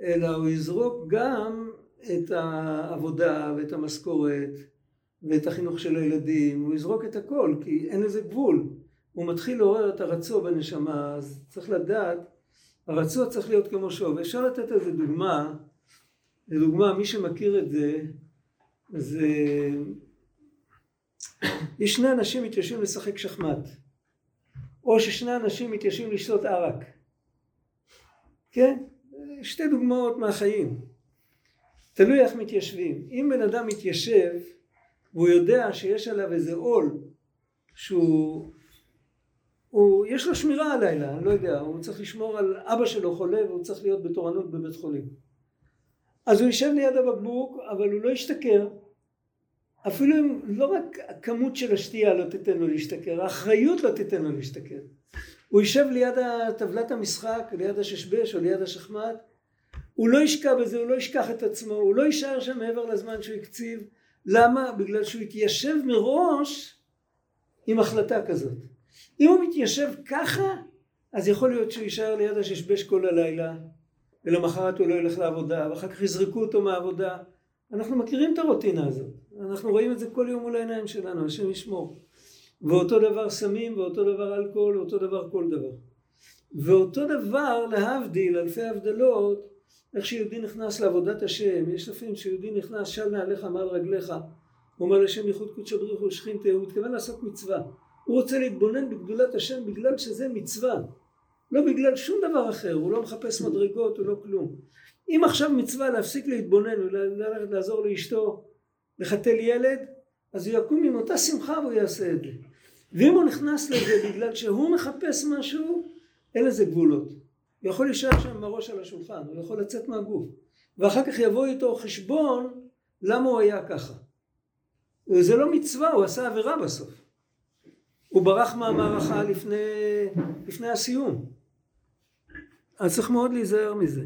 אלא הוא יזרוק גם את העבודה ואת המשכורת ואת החינוך של הילדים, הוא יזרוק את הכל כי אין לזה גבול. הוא מתחיל לעורר את הרצו בנשמה, אז צריך לדעת, הרצו צריך להיות כמו שוב. אפשר לתת איזה דוגמה, לדוגמה מי שמכיר את זה, זה יש שני אנשים מתיישבים לשחק שחמט, או ששני אנשים מתיישבים לשתות ערק, כן? שתי דוגמאות מהחיים. תלוי איך מתיישבים. אם בן אדם מתיישב והוא יודע שיש עליו איזה עול שהוא, הוא, יש לו שמירה הלילה, אני לא יודע, הוא צריך לשמור על אבא שלו חולה והוא צריך להיות בתורנות בבית חולים. אז הוא יישב ליד הבקבוק, אבל הוא לא ישתכר. אפילו אם לא רק הכמות של השתייה לא תיתן לו להשתכר, האחריות לא תיתן לו להשתכר. הוא יישב ליד טבלת המשחק, ליד הששבש או ליד השחמט, הוא לא ישקע בזה, הוא לא ישכח את עצמו, הוא לא יישאר שם מעבר לזמן שהוא הקציב. למה? בגלל שהוא התיישב מראש עם החלטה כזאת. אם הוא מתיישב ככה, אז יכול להיות שהוא יישאר ליד הששבש כל הלילה, ולמחרת הוא לא ילך לעבודה, ואחר כך יזרקו אותו מהעבודה. אנחנו מכירים את הרוטינה הזאת. אנחנו רואים את זה כל יום מול העיניים שלנו, השם ישמור. ואותו דבר סמים, ואותו דבר אלכוהול, ואותו דבר כל דבר. ואותו דבר להבדיל אלפי הבדלות איך שיהודי נכנס לעבודת השם יש לפעמים שיהודי נכנס של מעליך מעל רגליך הוא אומר לשם ייחוד קודשא בריך הוא שכינתה הוא מתכוון לעשות מצווה. הוא רוצה להתבונן בגדולת השם בגלל שזה מצווה לא בגלל שום דבר אחר הוא לא מחפש מדרגות הוא לא כלום. אם עכשיו מצווה להפסיק להתבונן וללכת לעזור לאשתו לחתל ילד אז הוא יקום עם אותה שמחה והוא יעשה את זה. ואם הוא נכנס לזה בגלל שהוא מחפש משהו אין לזה גבולות הוא יכול להישאר שם עם הראש על השולחן הוא יכול לצאת מהגוף ואחר כך יבוא איתו חשבון למה הוא היה ככה זה לא מצווה הוא עשה עבירה בסוף הוא ברח מהמערכה לפני, לפני הסיום אז צריך מאוד להיזהר מזה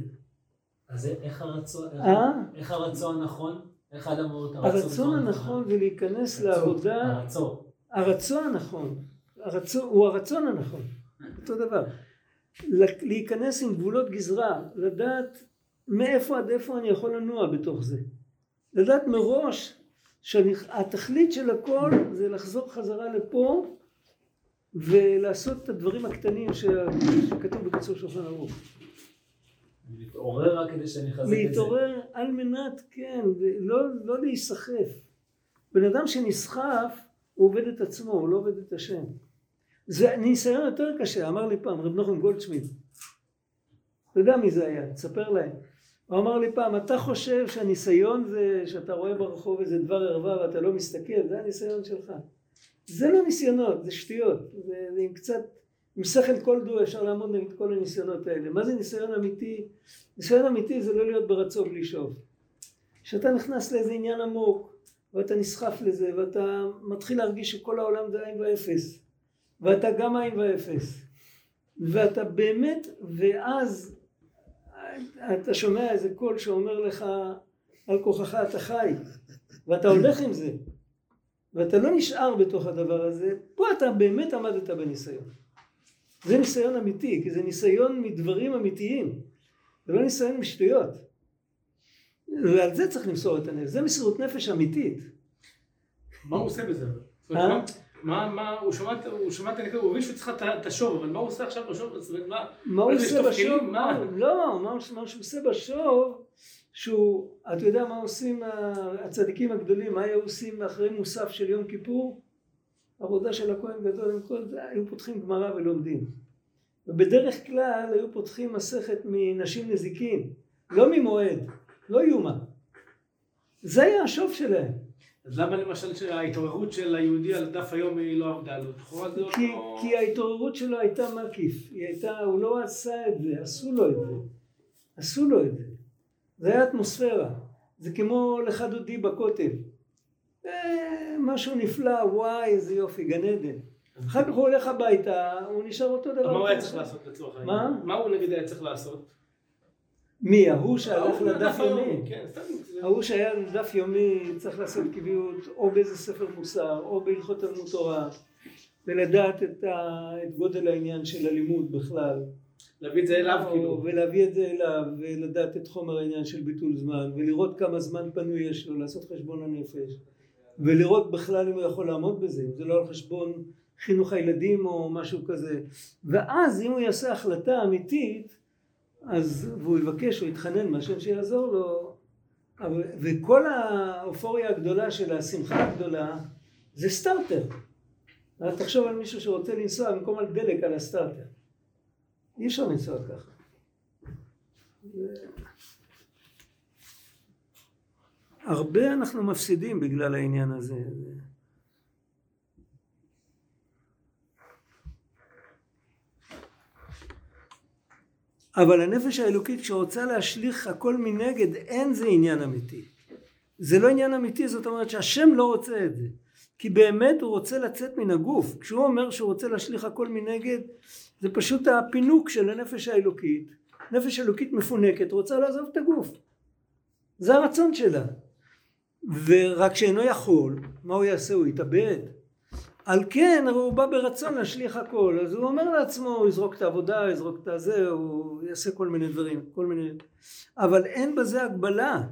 אז איך הרצון, אה? איך הרצון הנכון? איך האדם אומר את הרצון? הרצון הנכון זה להיכנס לעבודה, הרצון. הרצון הנכון, הרצון, הוא הרצון הנכון, אותו דבר. להיכנס עם גבולות גזרה, לדעת מאיפה עד איפה אני יכול לנוע בתוך זה. לדעת מראש שהתכלית של הכל זה לחזור חזרה לפה ולעשות את הדברים הקטנים שכתוב בקיצור שולחן ערוך. להתעורר רק כדי שאני אחזק את זה. להתעורר על מנת, כן, ולא לא להיסחף. בן אדם שנסחף, הוא עובד את עצמו, הוא לא עובד את השם. זה ניסיון יותר קשה, אמר לי פעם רב נוחם גולדשמיד. אתה יודע מי זה היה, תספר להם. הוא אמר לי פעם, אתה חושב שהניסיון זה שאתה רואה ברחוב איזה דבר ערווה ואתה לא מסתכל, זה הניסיון שלך. זה לא ניסיונות, זה שטויות. זה, זה עם קצת עם שכל כל דו אפשר לעמוד נגד כל הניסיונות האלה. מה זה ניסיון אמיתי? ניסיון אמיתי זה לא להיות ברצון בלי שוב. כשאתה נכנס לאיזה עניין עמוק, ואתה נסחף לזה, ואתה מתחיל להרגיש שכל העולם זה עין ואפס, ואתה גם עין ואפס, ואתה באמת, ואז אתה שומע איזה קול שאומר לך על כוחך אתה חי, ואתה הולך עם זה, ואתה לא נשאר בתוך הדבר הזה, פה אתה באמת עמדת בניסיון. זה ניסיון אמיתי, כי זה ניסיון מדברים אמיתיים, זה לא ניסיון משטויות. ועל זה צריך למסור את הנפש, זה מסירות נפש אמיתית. מה הוא עושה בזה? אה? מה, מה, הוא שמע, הוא שמע את הנקודה, הוא מבין שהוא צריך את השוב, אבל מה הוא עושה עכשיו בשוב? מה הוא עושה בשוב? לא, מה שהוא עושה בשוב, שהוא, אתה יודע מה עושים הצדיקים הגדולים, מה היו עושים אחרי מוסף של יום כיפור? עבודה של הכהן גדול עם כל זה, היו פותחים גמרא ולומדים. ובדרך כלל היו פותחים מסכת מנשים נזיקין, לא ממועד, לא יומה. זה היה השוף שלהם. אז למה למשל ההתעוררות של היהודי על דף היום היא לא עבדה לו? כי, לא... כי ההתעוררות שלו הייתה מקיף, הייתה, הוא לא עשה את זה, עשו לו את זה. עשו לו את זה. זה היה אטמוספירה. זה כמו לך דודי בכותל. אה, משהו נפלא, וואי, איזה יופי, גן עדן. אחר כך הוא הולך הביתה, הוא נשאר אותו דבר. מה הוא היה צריך לעשות לצורך העניין? מה? מה הוא נגיד היה צריך לעשות? מי? ההוא שהלך לדף יומי? כן, ההוא שהיה לדף יומי צריך לעשות קביעות או באיזה ספר מוסר או בהלכות תלמוד תורה ולדעת את, גודל העניין של הלימוד בכלל. להביא את זה אליו כאילו. ולהביא את זה אליו ולדעת את חומר העניין של ביטול זמן ולראות כמה זמן פנוי יש לו לעשות חשבון הנפש. ולראות בכלל אם הוא יכול לעמוד בזה, אם זה לא על חשבון חינוך הילדים או משהו כזה. ואז אם הוא יעשה החלטה אמיתית, אז, והוא יבקש או יתחנן מהשם שיעזור לו, אבל, וכל האופוריה הגדולה של השמחה הגדולה זה סטארטר. אז תחשוב על מישהו שרוצה לנסוע במקום על דלק על הסטארטר. אי אפשר לנסוע ככה. הרבה אנחנו מפסידים בגלל העניין הזה. אבל הנפש האלוקית כשרוצה להשליך הכל מנגד אין זה עניין אמיתי. זה לא עניין אמיתי זאת אומרת שהשם לא רוצה את זה. כי באמת הוא רוצה לצאת מן הגוף. כשהוא אומר שהוא רוצה להשליך הכל מנגד זה פשוט הפינוק של הנפש האלוקית. נפש אלוקית מפונקת רוצה לעזוב את הגוף. זה הרצון שלה. ורק שאינו יכול, מה הוא יעשה? הוא יתאבד. על כן, הוא בא ברצון להשליך הכל, אז הוא אומר לעצמו, הוא יזרוק את העבודה, יזרוק את הזה, הוא יעשה כל מיני דברים, כל מיני... אבל אין בזה הגבלה.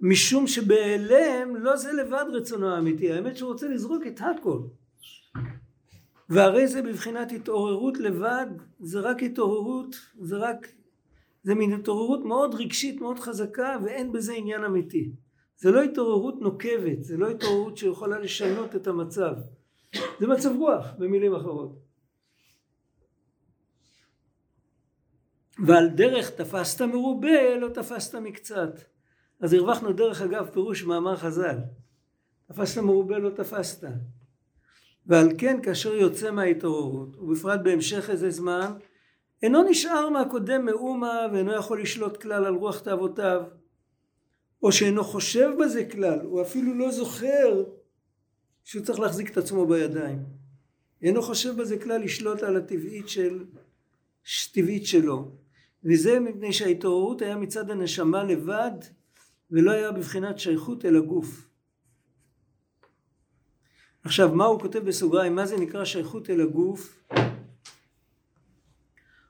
משום שבהיעלם לא זה לבד רצונו האמיתי, האמת שהוא רוצה לזרוק את הכל. והרי זה בבחינת התעוררות לבד, זה רק התעוררות, זה רק, זה מין התעוררות מאוד רגשית, מאוד חזקה, ואין בזה עניין אמיתי. זה לא התעוררות נוקבת, זה לא התעוררות שיכולה לשנות את המצב. זה מצב רוח, במילים אחרות. ועל דרך תפסת מרובה, לא תפסת מקצת. אז הרווחנו דרך אגב פירוש מאמר חז"ל. תפסת מרובה, לא תפסת. ועל כן כאשר יוצא מההתעוררות, ובפרט בהמשך איזה זמן, אינו נשאר מהקודם מאומה ואינו יכול לשלוט כלל על רוח תאוותיו, או שאינו חושב בזה כלל, הוא אפילו לא זוכר שהוא צריך להחזיק את עצמו בידיים. אינו חושב בזה כלל לשלוט על הטבעית של, טבעית שלו. וזה מפני שההתעוררות היה מצד הנשמה לבד, ולא היה בבחינת שייכות אל הגוף. עכשיו, מה הוא כותב בסוגריים? מה זה נקרא שייכות אל הגוף?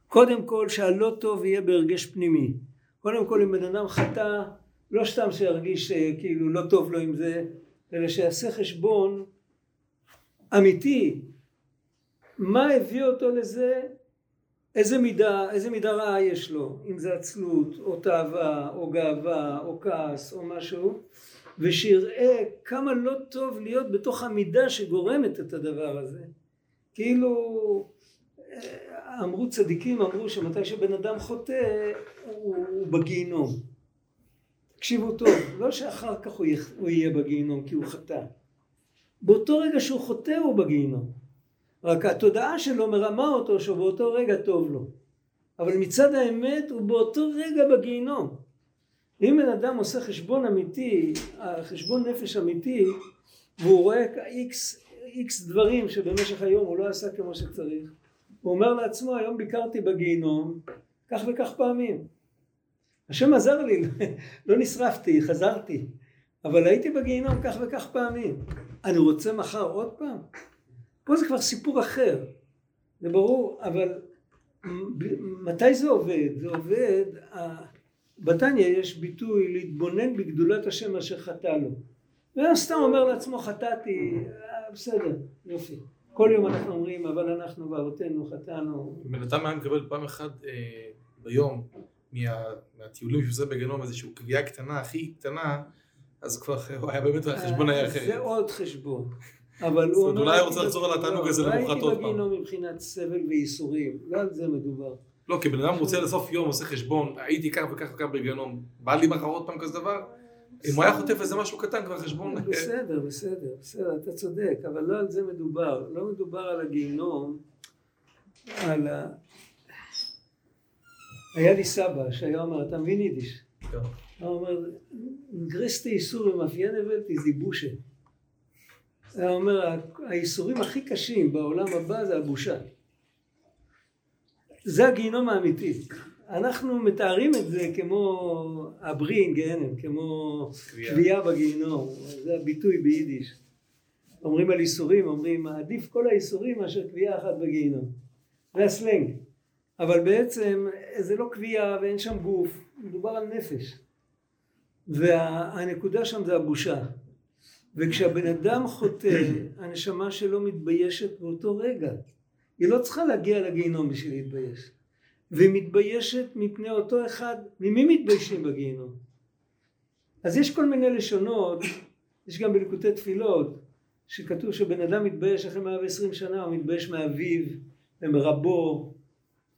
קודם כל שהלא טוב יהיה בהרגש פנימי. קודם כל אם בן אדם חטא, לא סתם שירגיש אה, כאילו לא טוב לו עם זה, אלא שיעשה חשבון אמיתי. מה הביא אותו לזה? איזה מידה, איזה מידה רעה יש לו, אם זה עצלות, או תאווה, או גאווה, או כעס, או משהו, ושיראה כמה לא טוב להיות בתוך המידה שגורמת את הדבר הזה. כאילו, אה, אמרו צדיקים, אמרו שמתי שבן אדם חוטא, הוא, הוא בגיהינום. תקשיבו טוב, לא שאחר כך הוא, יח, יהיה בגיהינום כי הוא חטא. באותו רגע שהוא חוטא הוא בגיהינום. רק התודעה שלו מרמה אותו שבאותו רגע טוב לו. אבל מצד האמת הוא באותו רגע בגיהינום. אם בן אדם עושה חשבון אמיתי, חשבון נפש אמיתי, והוא רואה איקס, איקס דברים שבמשך היום הוא לא עשה כמו שצריך, הוא אומר לעצמו היום ביקרתי בגיהינום כך וכך פעמים. השם עזר לי, *laughs* לא נשרפתי, חזרתי, אבל הייתי בגיהינום כך וכך פעמים. אני רוצה מחר עוד פעם? פה זה כבר סיפור אחר, זה ברור, אבל מתי זה עובד? זה עובד, בתניא יש ביטוי להתבונן בגדולת השם אשר חטא לו. ולא סתם אומר לעצמו חטאתי, אה, בסדר, יופי. כל יום אנחנו אומרים אבל אנחנו ואבותינו חטאנו. בן אדם היה מקבל פעם אחת אה, ביום מה, מהטיולים שהוא עושה בגנום איזושהי קביעה קטנה, הכי קטנה, אז כבר הוא היה באמת, החשבון היה אחר. זה עוד חשבון. אבל הוא אומר... אולי הוא רוצה לחזור על התענוג הזה למוחרת עוד פעם. הייתי בגיהנום מבחינת סבל וייסורים, לא על זה מדובר. לא, כי בן אדם רוצה לסוף יום, עושה חשבון, הייתי כך וכך וכך בגיהנום, בא לי מחר עוד פעם כזה דבר? אם הוא היה חוטף איזה משהו קטן, כבר חשבון... בסדר, בסדר, בסדר, אתה צודק, אבל לא על זה מדובר. לא מדובר על הגיהנום, על ה... היה לי סבא שהיה אומר, אתה מבין יידיש? כן. הוא אומר, גרסטי איסור ומאפיין הבלתי זיבושה. הוא אומר, האיסורים הכי קשים בעולם הבא זה הבושה. זה הגיהינום האמיתי. אנחנו מתארים את זה כמו הברין, גהנם, כמו קביעה בגיהינום, זה הביטוי ביידיש. אומרים על איסורים, אומרים עדיף כל האיסורים מאשר קביעה אחת בגיהינום. זה הסלנג. אבל בעצם זה לא קביעה ואין שם גוף, מדובר על נפש. והנקודה שם זה הבושה. וכשהבן אדם חוטא, *clears throat* הנשמה שלו מתביישת באותו רגע. היא לא צריכה להגיע לגיהינום בשביל להתבייש. והיא מתביישת מפני אותו אחד, ממי מתביישים בגיהינום? אז יש כל מיני לשונות, יש גם בליקוטי תפילות, שכתוב שבן אדם מתבייש אחרי 120 שנה, הוא מתבייש מאביו ומרבו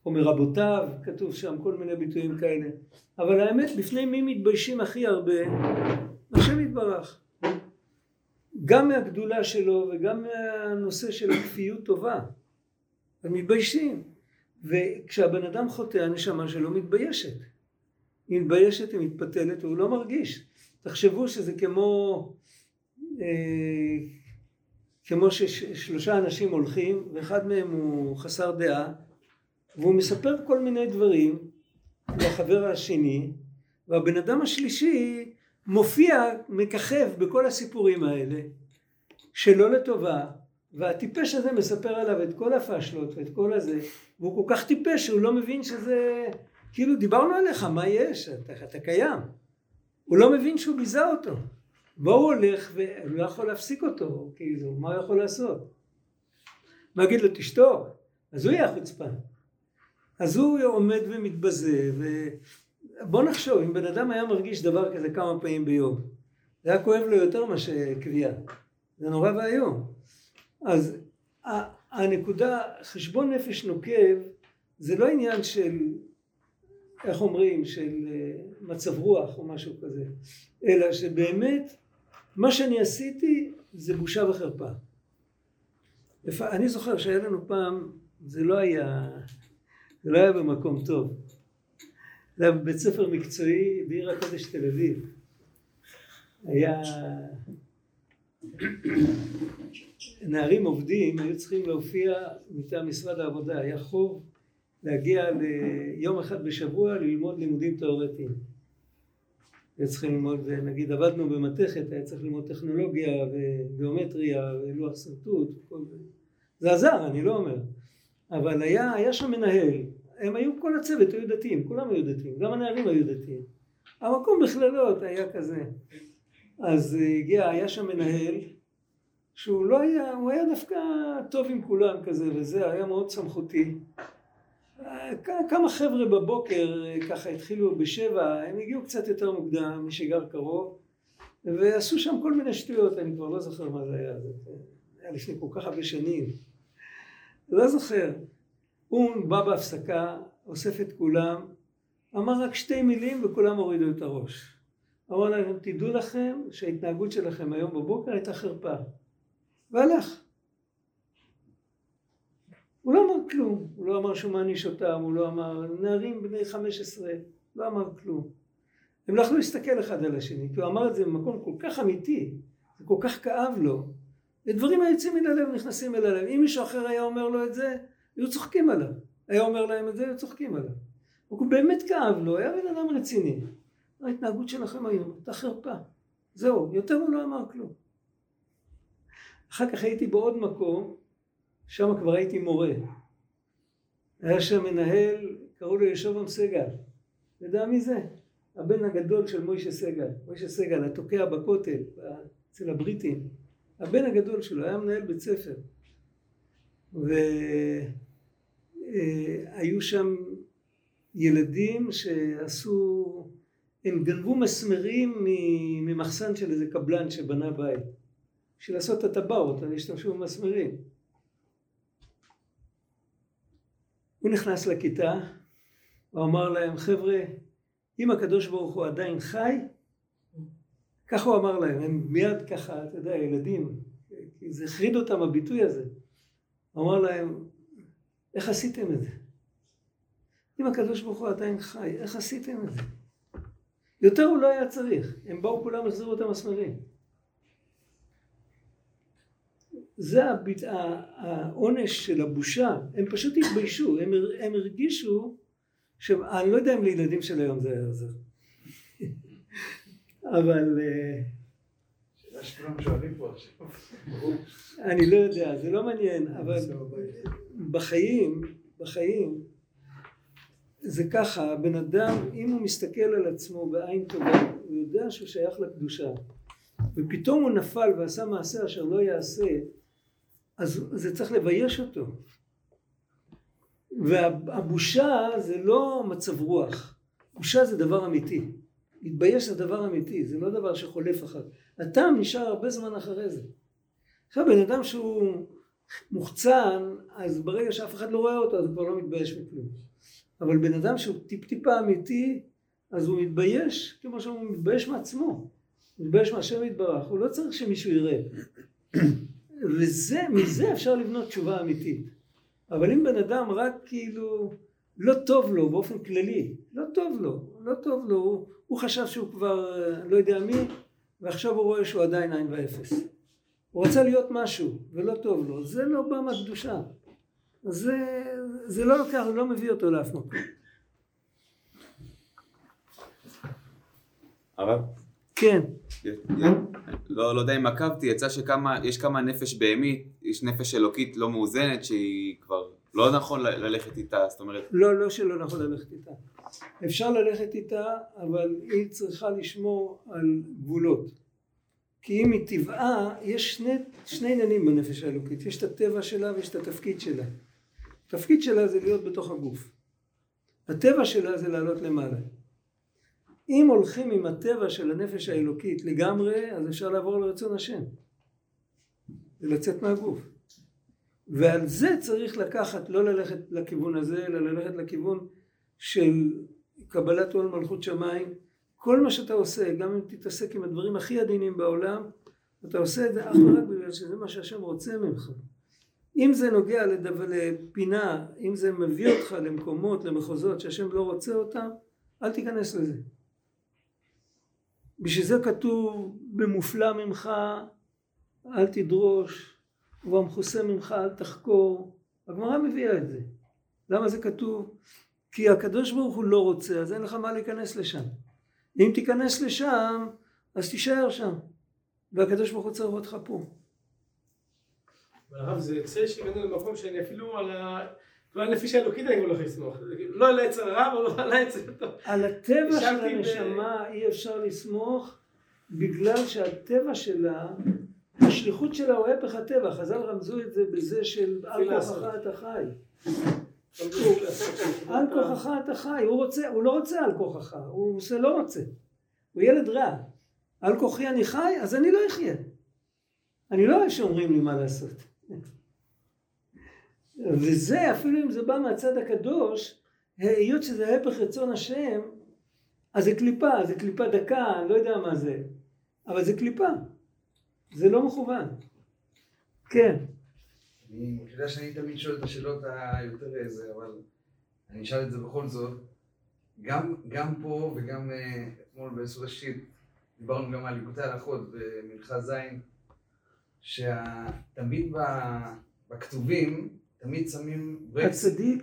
או מרבותיו, כתוב שם כל מיני ביטויים כאלה. אבל האמת, בפני מי מתביישים הכי הרבה? השם יתברך. גם מהגדולה שלו וגם מהנושא של הכפיות טובה. הם מתביישים. וכשהבן אדם חוטא הנשמה שלו מתביישת. היא מתביישת, היא מתפתלת, והוא לא מרגיש. תחשבו שזה כמו, אה, כמו ששלושה אנשים הולכים, ואחד מהם הוא חסר דעה, והוא מספר כל מיני דברים לחבר השני, והבן אדם השלישי מופיע, מככב בכל הסיפורים האלה, שלא לטובה, והטיפש הזה מספר עליו את כל הפשלות ואת כל הזה, והוא כל כך טיפש שהוא לא מבין שזה, כאילו דיברנו עליך, מה יש? אתה, אתה קיים. הוא לא מבין שהוא ביזה אותו. והוא הולך והוא לא יכול להפסיק אותו, כאילו, מה הוא יכול לעשות? מה יגיד לו תשתוק? אז הוא יהיה חוצפן. אז הוא עומד ומתבזה, ובוא נחשוב, אם בן אדם היה מרגיש דבר כזה כמה פעמים ביום, זה היה כואב לו יותר מאשר קביעה. זה נורא ואיום. אז הנקודה, חשבון נפש נוקב, זה לא עניין של, איך אומרים, של אה, מצב רוח או משהו כזה, אלא שבאמת מה שאני עשיתי זה בושה וחרפה. אני זוכר שהיה לנו פעם, זה לא היה, זה לא היה במקום טוב. זה היה בבית ספר מקצועי בעיר הקודש תל אביב. היה... נערים עובדים היו צריכים להופיע מטעם משרד העבודה, היה חוב להגיע ליום אחד בשבוע ללמוד לימודים תיאורטיים. היו צריכים ללמוד, נגיד עבדנו במתכת, היה צריך ללמוד טכנולוגיה וגיאומטריה ולוח שרטוט וכל זה. זה עזר, אני לא אומר. אבל היה, היה שם מנהל, הם היו, כל הצוות היו דתיים, כולם היו דתיים, גם הנערים היו דתיים. המקום בכללות היה כזה. אז הגיע, היה שם מנהל, שהוא לא היה, הוא היה דווקא טוב עם כולם כזה וזה, היה מאוד סמכותי. כמה חבר'ה בבוקר ככה התחילו בשבע, הם הגיעו קצת יותר מוקדם, מי שגר קרוב, ועשו שם כל מיני שטויות, אני כבר לא זוכר מה זה היה, זה היה לפני כל כך הרבה שנים. לא זוכר. הוא בא בהפסקה, אוסף את כולם, אמר רק שתי מילים וכולם הורידו את הראש. אמר להם, תדעו לכם שההתנהגות שלכם היום בבוקר הייתה חרפה. והלך. הוא לא אמר כלום, הוא לא אמר שהוא מעניש אותם, הוא לא אמר, נערים בני 15, לא אמר כלום. הם לא יכלו להסתכל אחד על השני, כי הוא אמר את זה במקום כל כך אמיתי, זה כל כך כאב לו. ודברים היוצאים מן הלב נכנסים אל הלב. אם מישהו אחר היה אומר לו את זה, היו צוחקים עליו. היה אומר להם את זה, היו צוחקים עליו. הוא באמת כאב לו, היה בן אדם רציני. ההתנהגות שלכם היום, הייתה חרפה. זהו, יותר הוא לא אמר כלום. אחר כך הייתי בעוד מקום, שם כבר הייתי מורה. היה שם מנהל, קראו לו ישובם סגל. יודע מי זה? הבן הגדול של מוישה סגל. מוישה סגל, התוקע בכותל, אצל הבריטים. הבן הגדול שלו היה מנהל בית ספר. והיו שם ילדים שעשו, הם גנבו מסמרים ממחסן של איזה קבלן שבנה בית. בשביל לעשות את הטבעות, הם השתמשו במסמרים. הוא נכנס לכיתה, הוא אמר להם, חבר'ה, אם הקדוש ברוך הוא עדיין חי, ככה הוא אמר להם, הם מיד ככה, אתה יודע, ילדים, זה החריד אותם הביטוי הזה. הוא אמר להם, איך עשיתם את זה? אם הקדוש ברוך הוא עדיין חי, איך עשיתם את זה? יותר הוא לא היה צריך, הם באו כולם החזירו את המסמרים. זה הביט... העונש של הבושה, הם פשוט התביישו, הם, הם הרגישו, ש... אני לא יודע אם לילדים של היום זה היה עוזר, *laughs* אבל אה, אני לא יודע, זה לא מעניין, אבל בחיים, בחיים, זה ככה, הבן אדם, אם הוא מסתכל על עצמו בעין טובה, הוא יודע שהוא שייך לקדושה, ופתאום הוא נפל ועשה מעשה אשר לא יעשה, אז זה צריך לבייש אותו. והבושה זה לא מצב רוח, בושה זה דבר אמיתי. להתבייש זה דבר אמיתי, זה לא דבר שחולף אחר. הטעם נשאר הרבה זמן אחרי זה. עכשיו בן אדם שהוא מוחצן, אז ברגע שאף אחד לא רואה אותו, אז הוא כבר לא מתבייש מכלום. אבל בן אדם שהוא טיפ טיפה אמיתי, אז הוא מתבייש, כמו שהוא מתבייש מעצמו. הוא מתבייש מהשם יתברך, הוא לא צריך שמישהו יראה. *clears throat* וזה, מזה אפשר לבנות תשובה אמיתית. אבל אם בן אדם רק כאילו לא טוב לו באופן כללי, לא טוב לו, לא טוב לו, הוא, הוא חשב שהוא כבר לא יודע מי, ועכשיו הוא רואה שהוא עדיין עין ואפס. הוא רצה להיות משהו, ולא טוב לו, זה לא בא מהקדושה. זה, זה לא לוקח, לא מביא אותו לאף מקום. הרב? כן. לא, לא יודע אם עקבתי, יצא שיש כמה נפש בהמית, יש נפש אלוקית לא מאוזנת שהיא כבר לא נכון ללכת איתה, זאת אומרת... לא, לא שלא נכון ללכת איתה. אפשר ללכת איתה, אבל היא צריכה לשמור על גבולות. כי אם מטבעה, יש שני, שני עניינים בנפש האלוקית, יש את הטבע שלה ויש את התפקיד שלה. התפקיד שלה זה להיות בתוך הגוף. הטבע שלה זה לעלות למעלה. אם הולכים עם הטבע של הנפש האלוקית לגמרי, אז אפשר לעבור לרצון השם. ולצאת מהגוף. ועל זה צריך לקחת, לא ללכת לכיוון הזה, אלא ללכת לכיוון של קבלת עול מלכות שמיים. כל מה שאתה עושה, גם אם תתעסק עם הדברים הכי עדינים בעולם, אתה עושה את זה אך ורק בגלל שזה מה שהשם רוצה ממך. אם זה נוגע לדו, לפינה, אם זה מביא אותך למקומות, למחוזות שהשם לא רוצה אותם, אל תיכנס לזה. בשביל זה כתוב במופלא ממך אל תדרוש ובמכוסה ממך אל תחקור. הגמרא מביאה את זה. למה זה כתוב? כי הקדוש ברוך הוא לא רוצה, אז אין לך מה להיכנס לשם. אם תיכנס לשם, אז תישאר שם. והקדוש ברוך הוא צריך אותך פה. הרב, זה יוצא שהגענו למקום שאני אפילו על ה... לא הנפש האלוקית אני לא יכול לסמוך. לא על העץ הרע ולא על העץ הטוב. על הטבע של הנשמה אי אפשר לסמוך בגלל שהטבע שלה, השליחות שלה הוא הפך הטבע. חז"ל רמזו את זה בזה של על כוחך אתה חי. על כוחך אתה חי. הוא, רוצה, הוא לא רוצה על כוחך, הוא עושה לא רוצה. הוא ילד רע. על כוחי אני חי, אז אני לא אחיה. אני לא אוהב שאומרים לי מה לעשות. וזה, אפילו אם זה בא מהצד הקדוש, היות שזה הפך רצון השם, אז זה קליפה, זה קליפה דקה, אני לא יודע מה זה, אבל זה קליפה, זה לא מכוון. כן. אני יודע שאני תמיד שואל את השאלות היותר איזה, אבל אני אשאל את זה בכל זאת. גם, גם פה וגם uh, אתמול בסעודה שיט דיברנו גם על ליקוטי הלכות במנחה ז', שתמיד בכתובים תמיד שמים ברקס. הצדיק?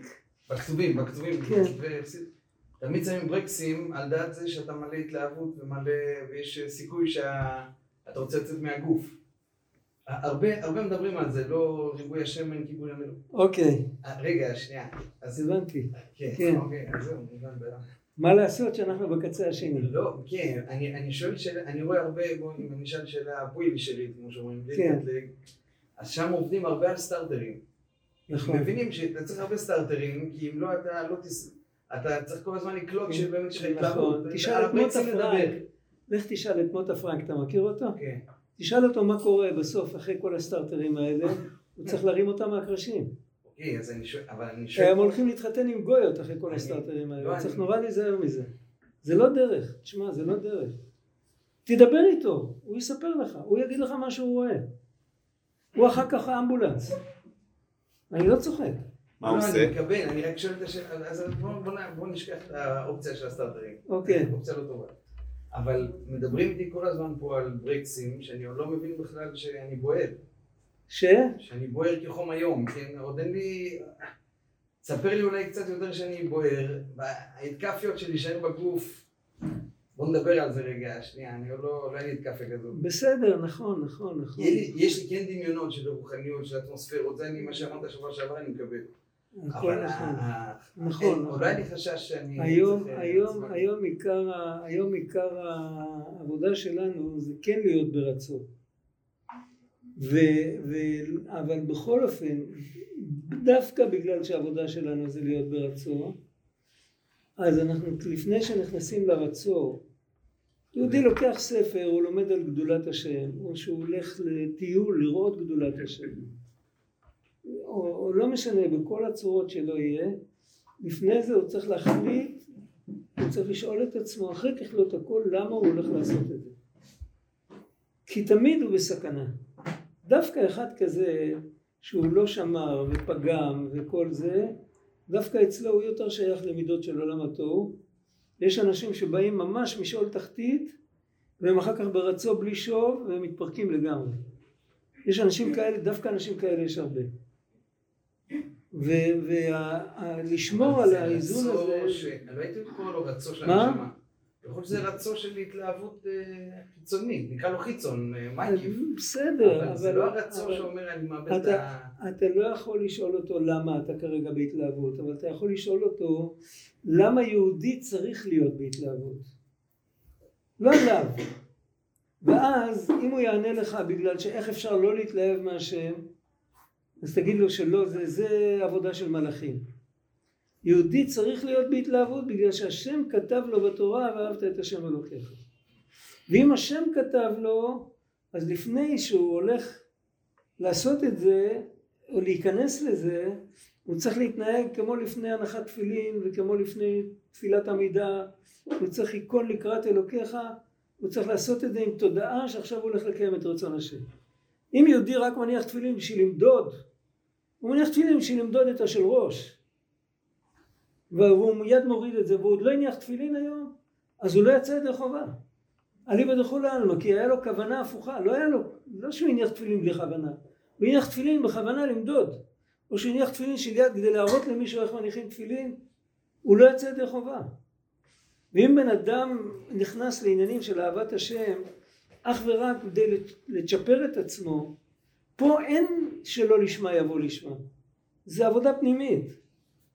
בכתובים, בכתובים. כן. תמיד שמים ברקסים על דעת זה שאתה מלא התלהבות ומלא, ויש סיכוי שאתה רוצה לצאת מהגוף. הרבה, הרבה מדברים על זה, לא ריבוי השמן, כיבוי המלוא. אוקיי. רגע, שנייה. אז הבנתי. כן, כן. אוקיי, אז זהו, מובן בעיה. מה לעשות שאנחנו בקצה השני? לא, כן, אני, אני שואל שאלה, אני רואה הרבה, בואו, אם אני אשאל שאלה פוילי שלי, כמו שאומרים, כן. אז שם עובדים הרבה על סטארטרים. נכון. מבינים שאתה צריך הרבה סטארטרים, כי אם לא אתה לא תס... אתה צריך כל הזמן לקלוט שבאמת יש לך התלהבות. נכון. תשאל את מוטה פרנק. לך תשאל את מוטה פרנק, אתה מכיר אותו? כן. תשאל אותו מה קורה בסוף אחרי כל הסטארטרים האלה, הוא צריך להרים אותם מהקרשים. אוקיי, אז אני שואל, אבל אני שואל... הם הולכים להתחתן עם גויות אחרי כל הסטארטרים האלה, לא, צריך נורא להיזהר מזה. זה לא דרך, תשמע, זה לא דרך. תדבר איתו, הוא יספר לך, הוא יגיד לך מה שהוא רואה. הוא אחר כך האמבולנס. אני לא צוחק. מה הוא לא, עושה? אני מקבל, אני רק שואל את השאלה, אז בוא נשכח את האופציה של הסטארטרים. אוקיי. אופציה לא טובה. אבל מדברים איתי כל הזמן פה על ברקסים, שאני עוד לא מבין בכלל שאני בוער. ש? שאני בוער כחום היום, כן? עוד אין לי... ספר לי אולי קצת יותר שאני בוער. ההתקפיות שלי שהיו בגוף, בוא נדבר על זה רגע, שנייה, אני עוד לא, לא היה לי התקפיה כזאת. בסדר, נכון, נכון, נכון. יהיה לי- יש לי כן דמיונות של רוחניות, של אטמוספירות, זה אני, מה שאמרת שבוע שעבר אני מקבל. הכל אבל נכון. ה- ה- נכון, אין- נכון. עוד לא היה לי חשש שאני... היום, אה, היום, עיקר, היום עיקר העבודה שלנו זה כן להיות ברצון. ו, ו, אבל בכל אופן, דווקא בגלל שהעבודה שלנו זה להיות ברצון, אז אנחנו לפני שנכנסים לרצון, יהודי לוקח ספר, הוא לומד על גדולת השם, או שהוא הולך לטיול לראות גדולת השם, או, או לא משנה, בכל הצורות שלא יהיה, לפני זה הוא צריך להחליט, הוא צריך לשאול את עצמו, אחרי ככלות הכל, למה הוא הולך לעשות את זה. כי תמיד הוא בסכנה. דווקא אחד כזה, שהוא לא שמר ופגם וכל זה, דווקא אצלו הוא יותר שייך למידות של עולם התוהו. יש אנשים שבאים ממש משאול תחתית, והם אחר כך ברצו בלי שוב, והם מתפרקים לגמרי. יש אנשים כאלה, דווקא אנשים כאלה יש הרבה. ולשמור על האיזון הזה, לא הייתי קורא לו רצו של מה? הנשמה. יכול להיות שזה רצו של התלהבות אה, חיצונית, נקרא לו חיצון, אה, מייקיף. בסדר, אבל זה לא הרצו שאומר אני מאבד את ה... אתה לא יכול לשאול אותו למה אתה כרגע בהתלהבות, אבל אתה יכול לשאול אותו למה יהודי צריך להיות בהתלהבות. לא עליו. ואז אם הוא יענה לך בגלל שאיך אפשר לא להתלהב מהשם, אז תגיד לו שלא, זה, זה עבודה של מלאכים. יהודי צריך להיות בהתלהבות בגלל שהשם כתב לו בתורה ואהבת את השם אלוקיך. ואם השם כתב לו, אז לפני שהוא הולך לעשות את זה, או להיכנס לזה, הוא צריך להתנהג כמו לפני הנחת תפילין וכמו לפני תפילת עמידה, הוא צריך היכון לקראת אלוקיך, הוא צריך לעשות את זה עם תודעה שעכשיו הוא הולך לקיים את רצון השם. אם יהודי רק מניח תפילין בשביל למדוד, הוא מניח תפילין בשביל למדוד את השל ראש, והוא מיד מוריד את זה, והוא עוד לא הניח תפילין היום, אז הוא לא יצא ידי חובה. אליבא דכולי עלמא, כי היה לו כוונה הפוכה, לא היה לו, לא שהוא הניח תפילין בלי כוונה, הוא הניח תפילין בכוונה למדוד, או שהוא הניח תפילין של יד כדי להראות למישהו איך מניחים תפילין, הוא לא יצא ידי חובה. ואם בן אדם נכנס לעניינים של אהבת השם, אך ורק כדי לצ'פר את עצמו, פה אין שלא לשמה יבוא לשמה. זה עבודה פנימית.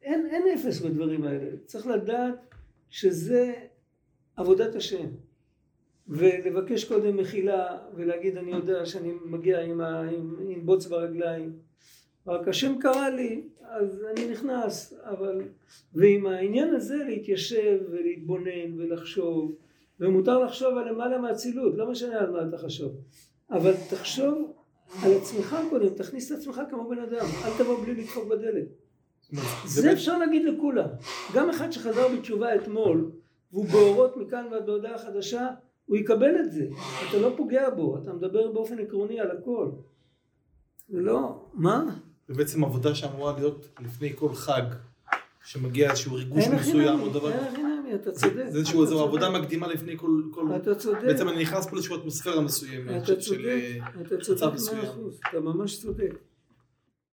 אין, אין אפס בדברים האלה. צריך לדעת שזה עבודת השם. ולבקש קודם מחילה ולהגיד אני יודע שאני מגיע עם, ה, עם, עם בוץ ברגליים רק השם קרא לי אז אני נכנס אבל ועם העניין הזה להתיישב ולהתבונן ולחשוב ומותר לחשוב על למעלה מהאצילות לא משנה על מה אתה חשוב אבל תחשוב על עצמך קודם תכניס את עצמך כמו בן אדם אל תבוא בלי לדפוק בדלת זה אפשר להגיד לכולם גם אחד שחזר בתשובה אתמול והוא באורות מכאן ועד בהודעה חדשה הוא יקבל את זה, אתה לא פוגע בו, אתה מדבר באופן עקרוני על הכל. זה לא, מה? זה בעצם עבודה שאמורה להיות לפני כל חג, שמגיע איזשהו ריגוש מסוים או דבר. אין הכי אתה צודק. זה איזשהו עבודה מקדימה לפני כל... אתה צודק. בעצם אני נכנס פה לאיזושהי אטמוספירה מסוימת. אתה צודק, אתה צודק מאה אחוז, אתה ממש צודק.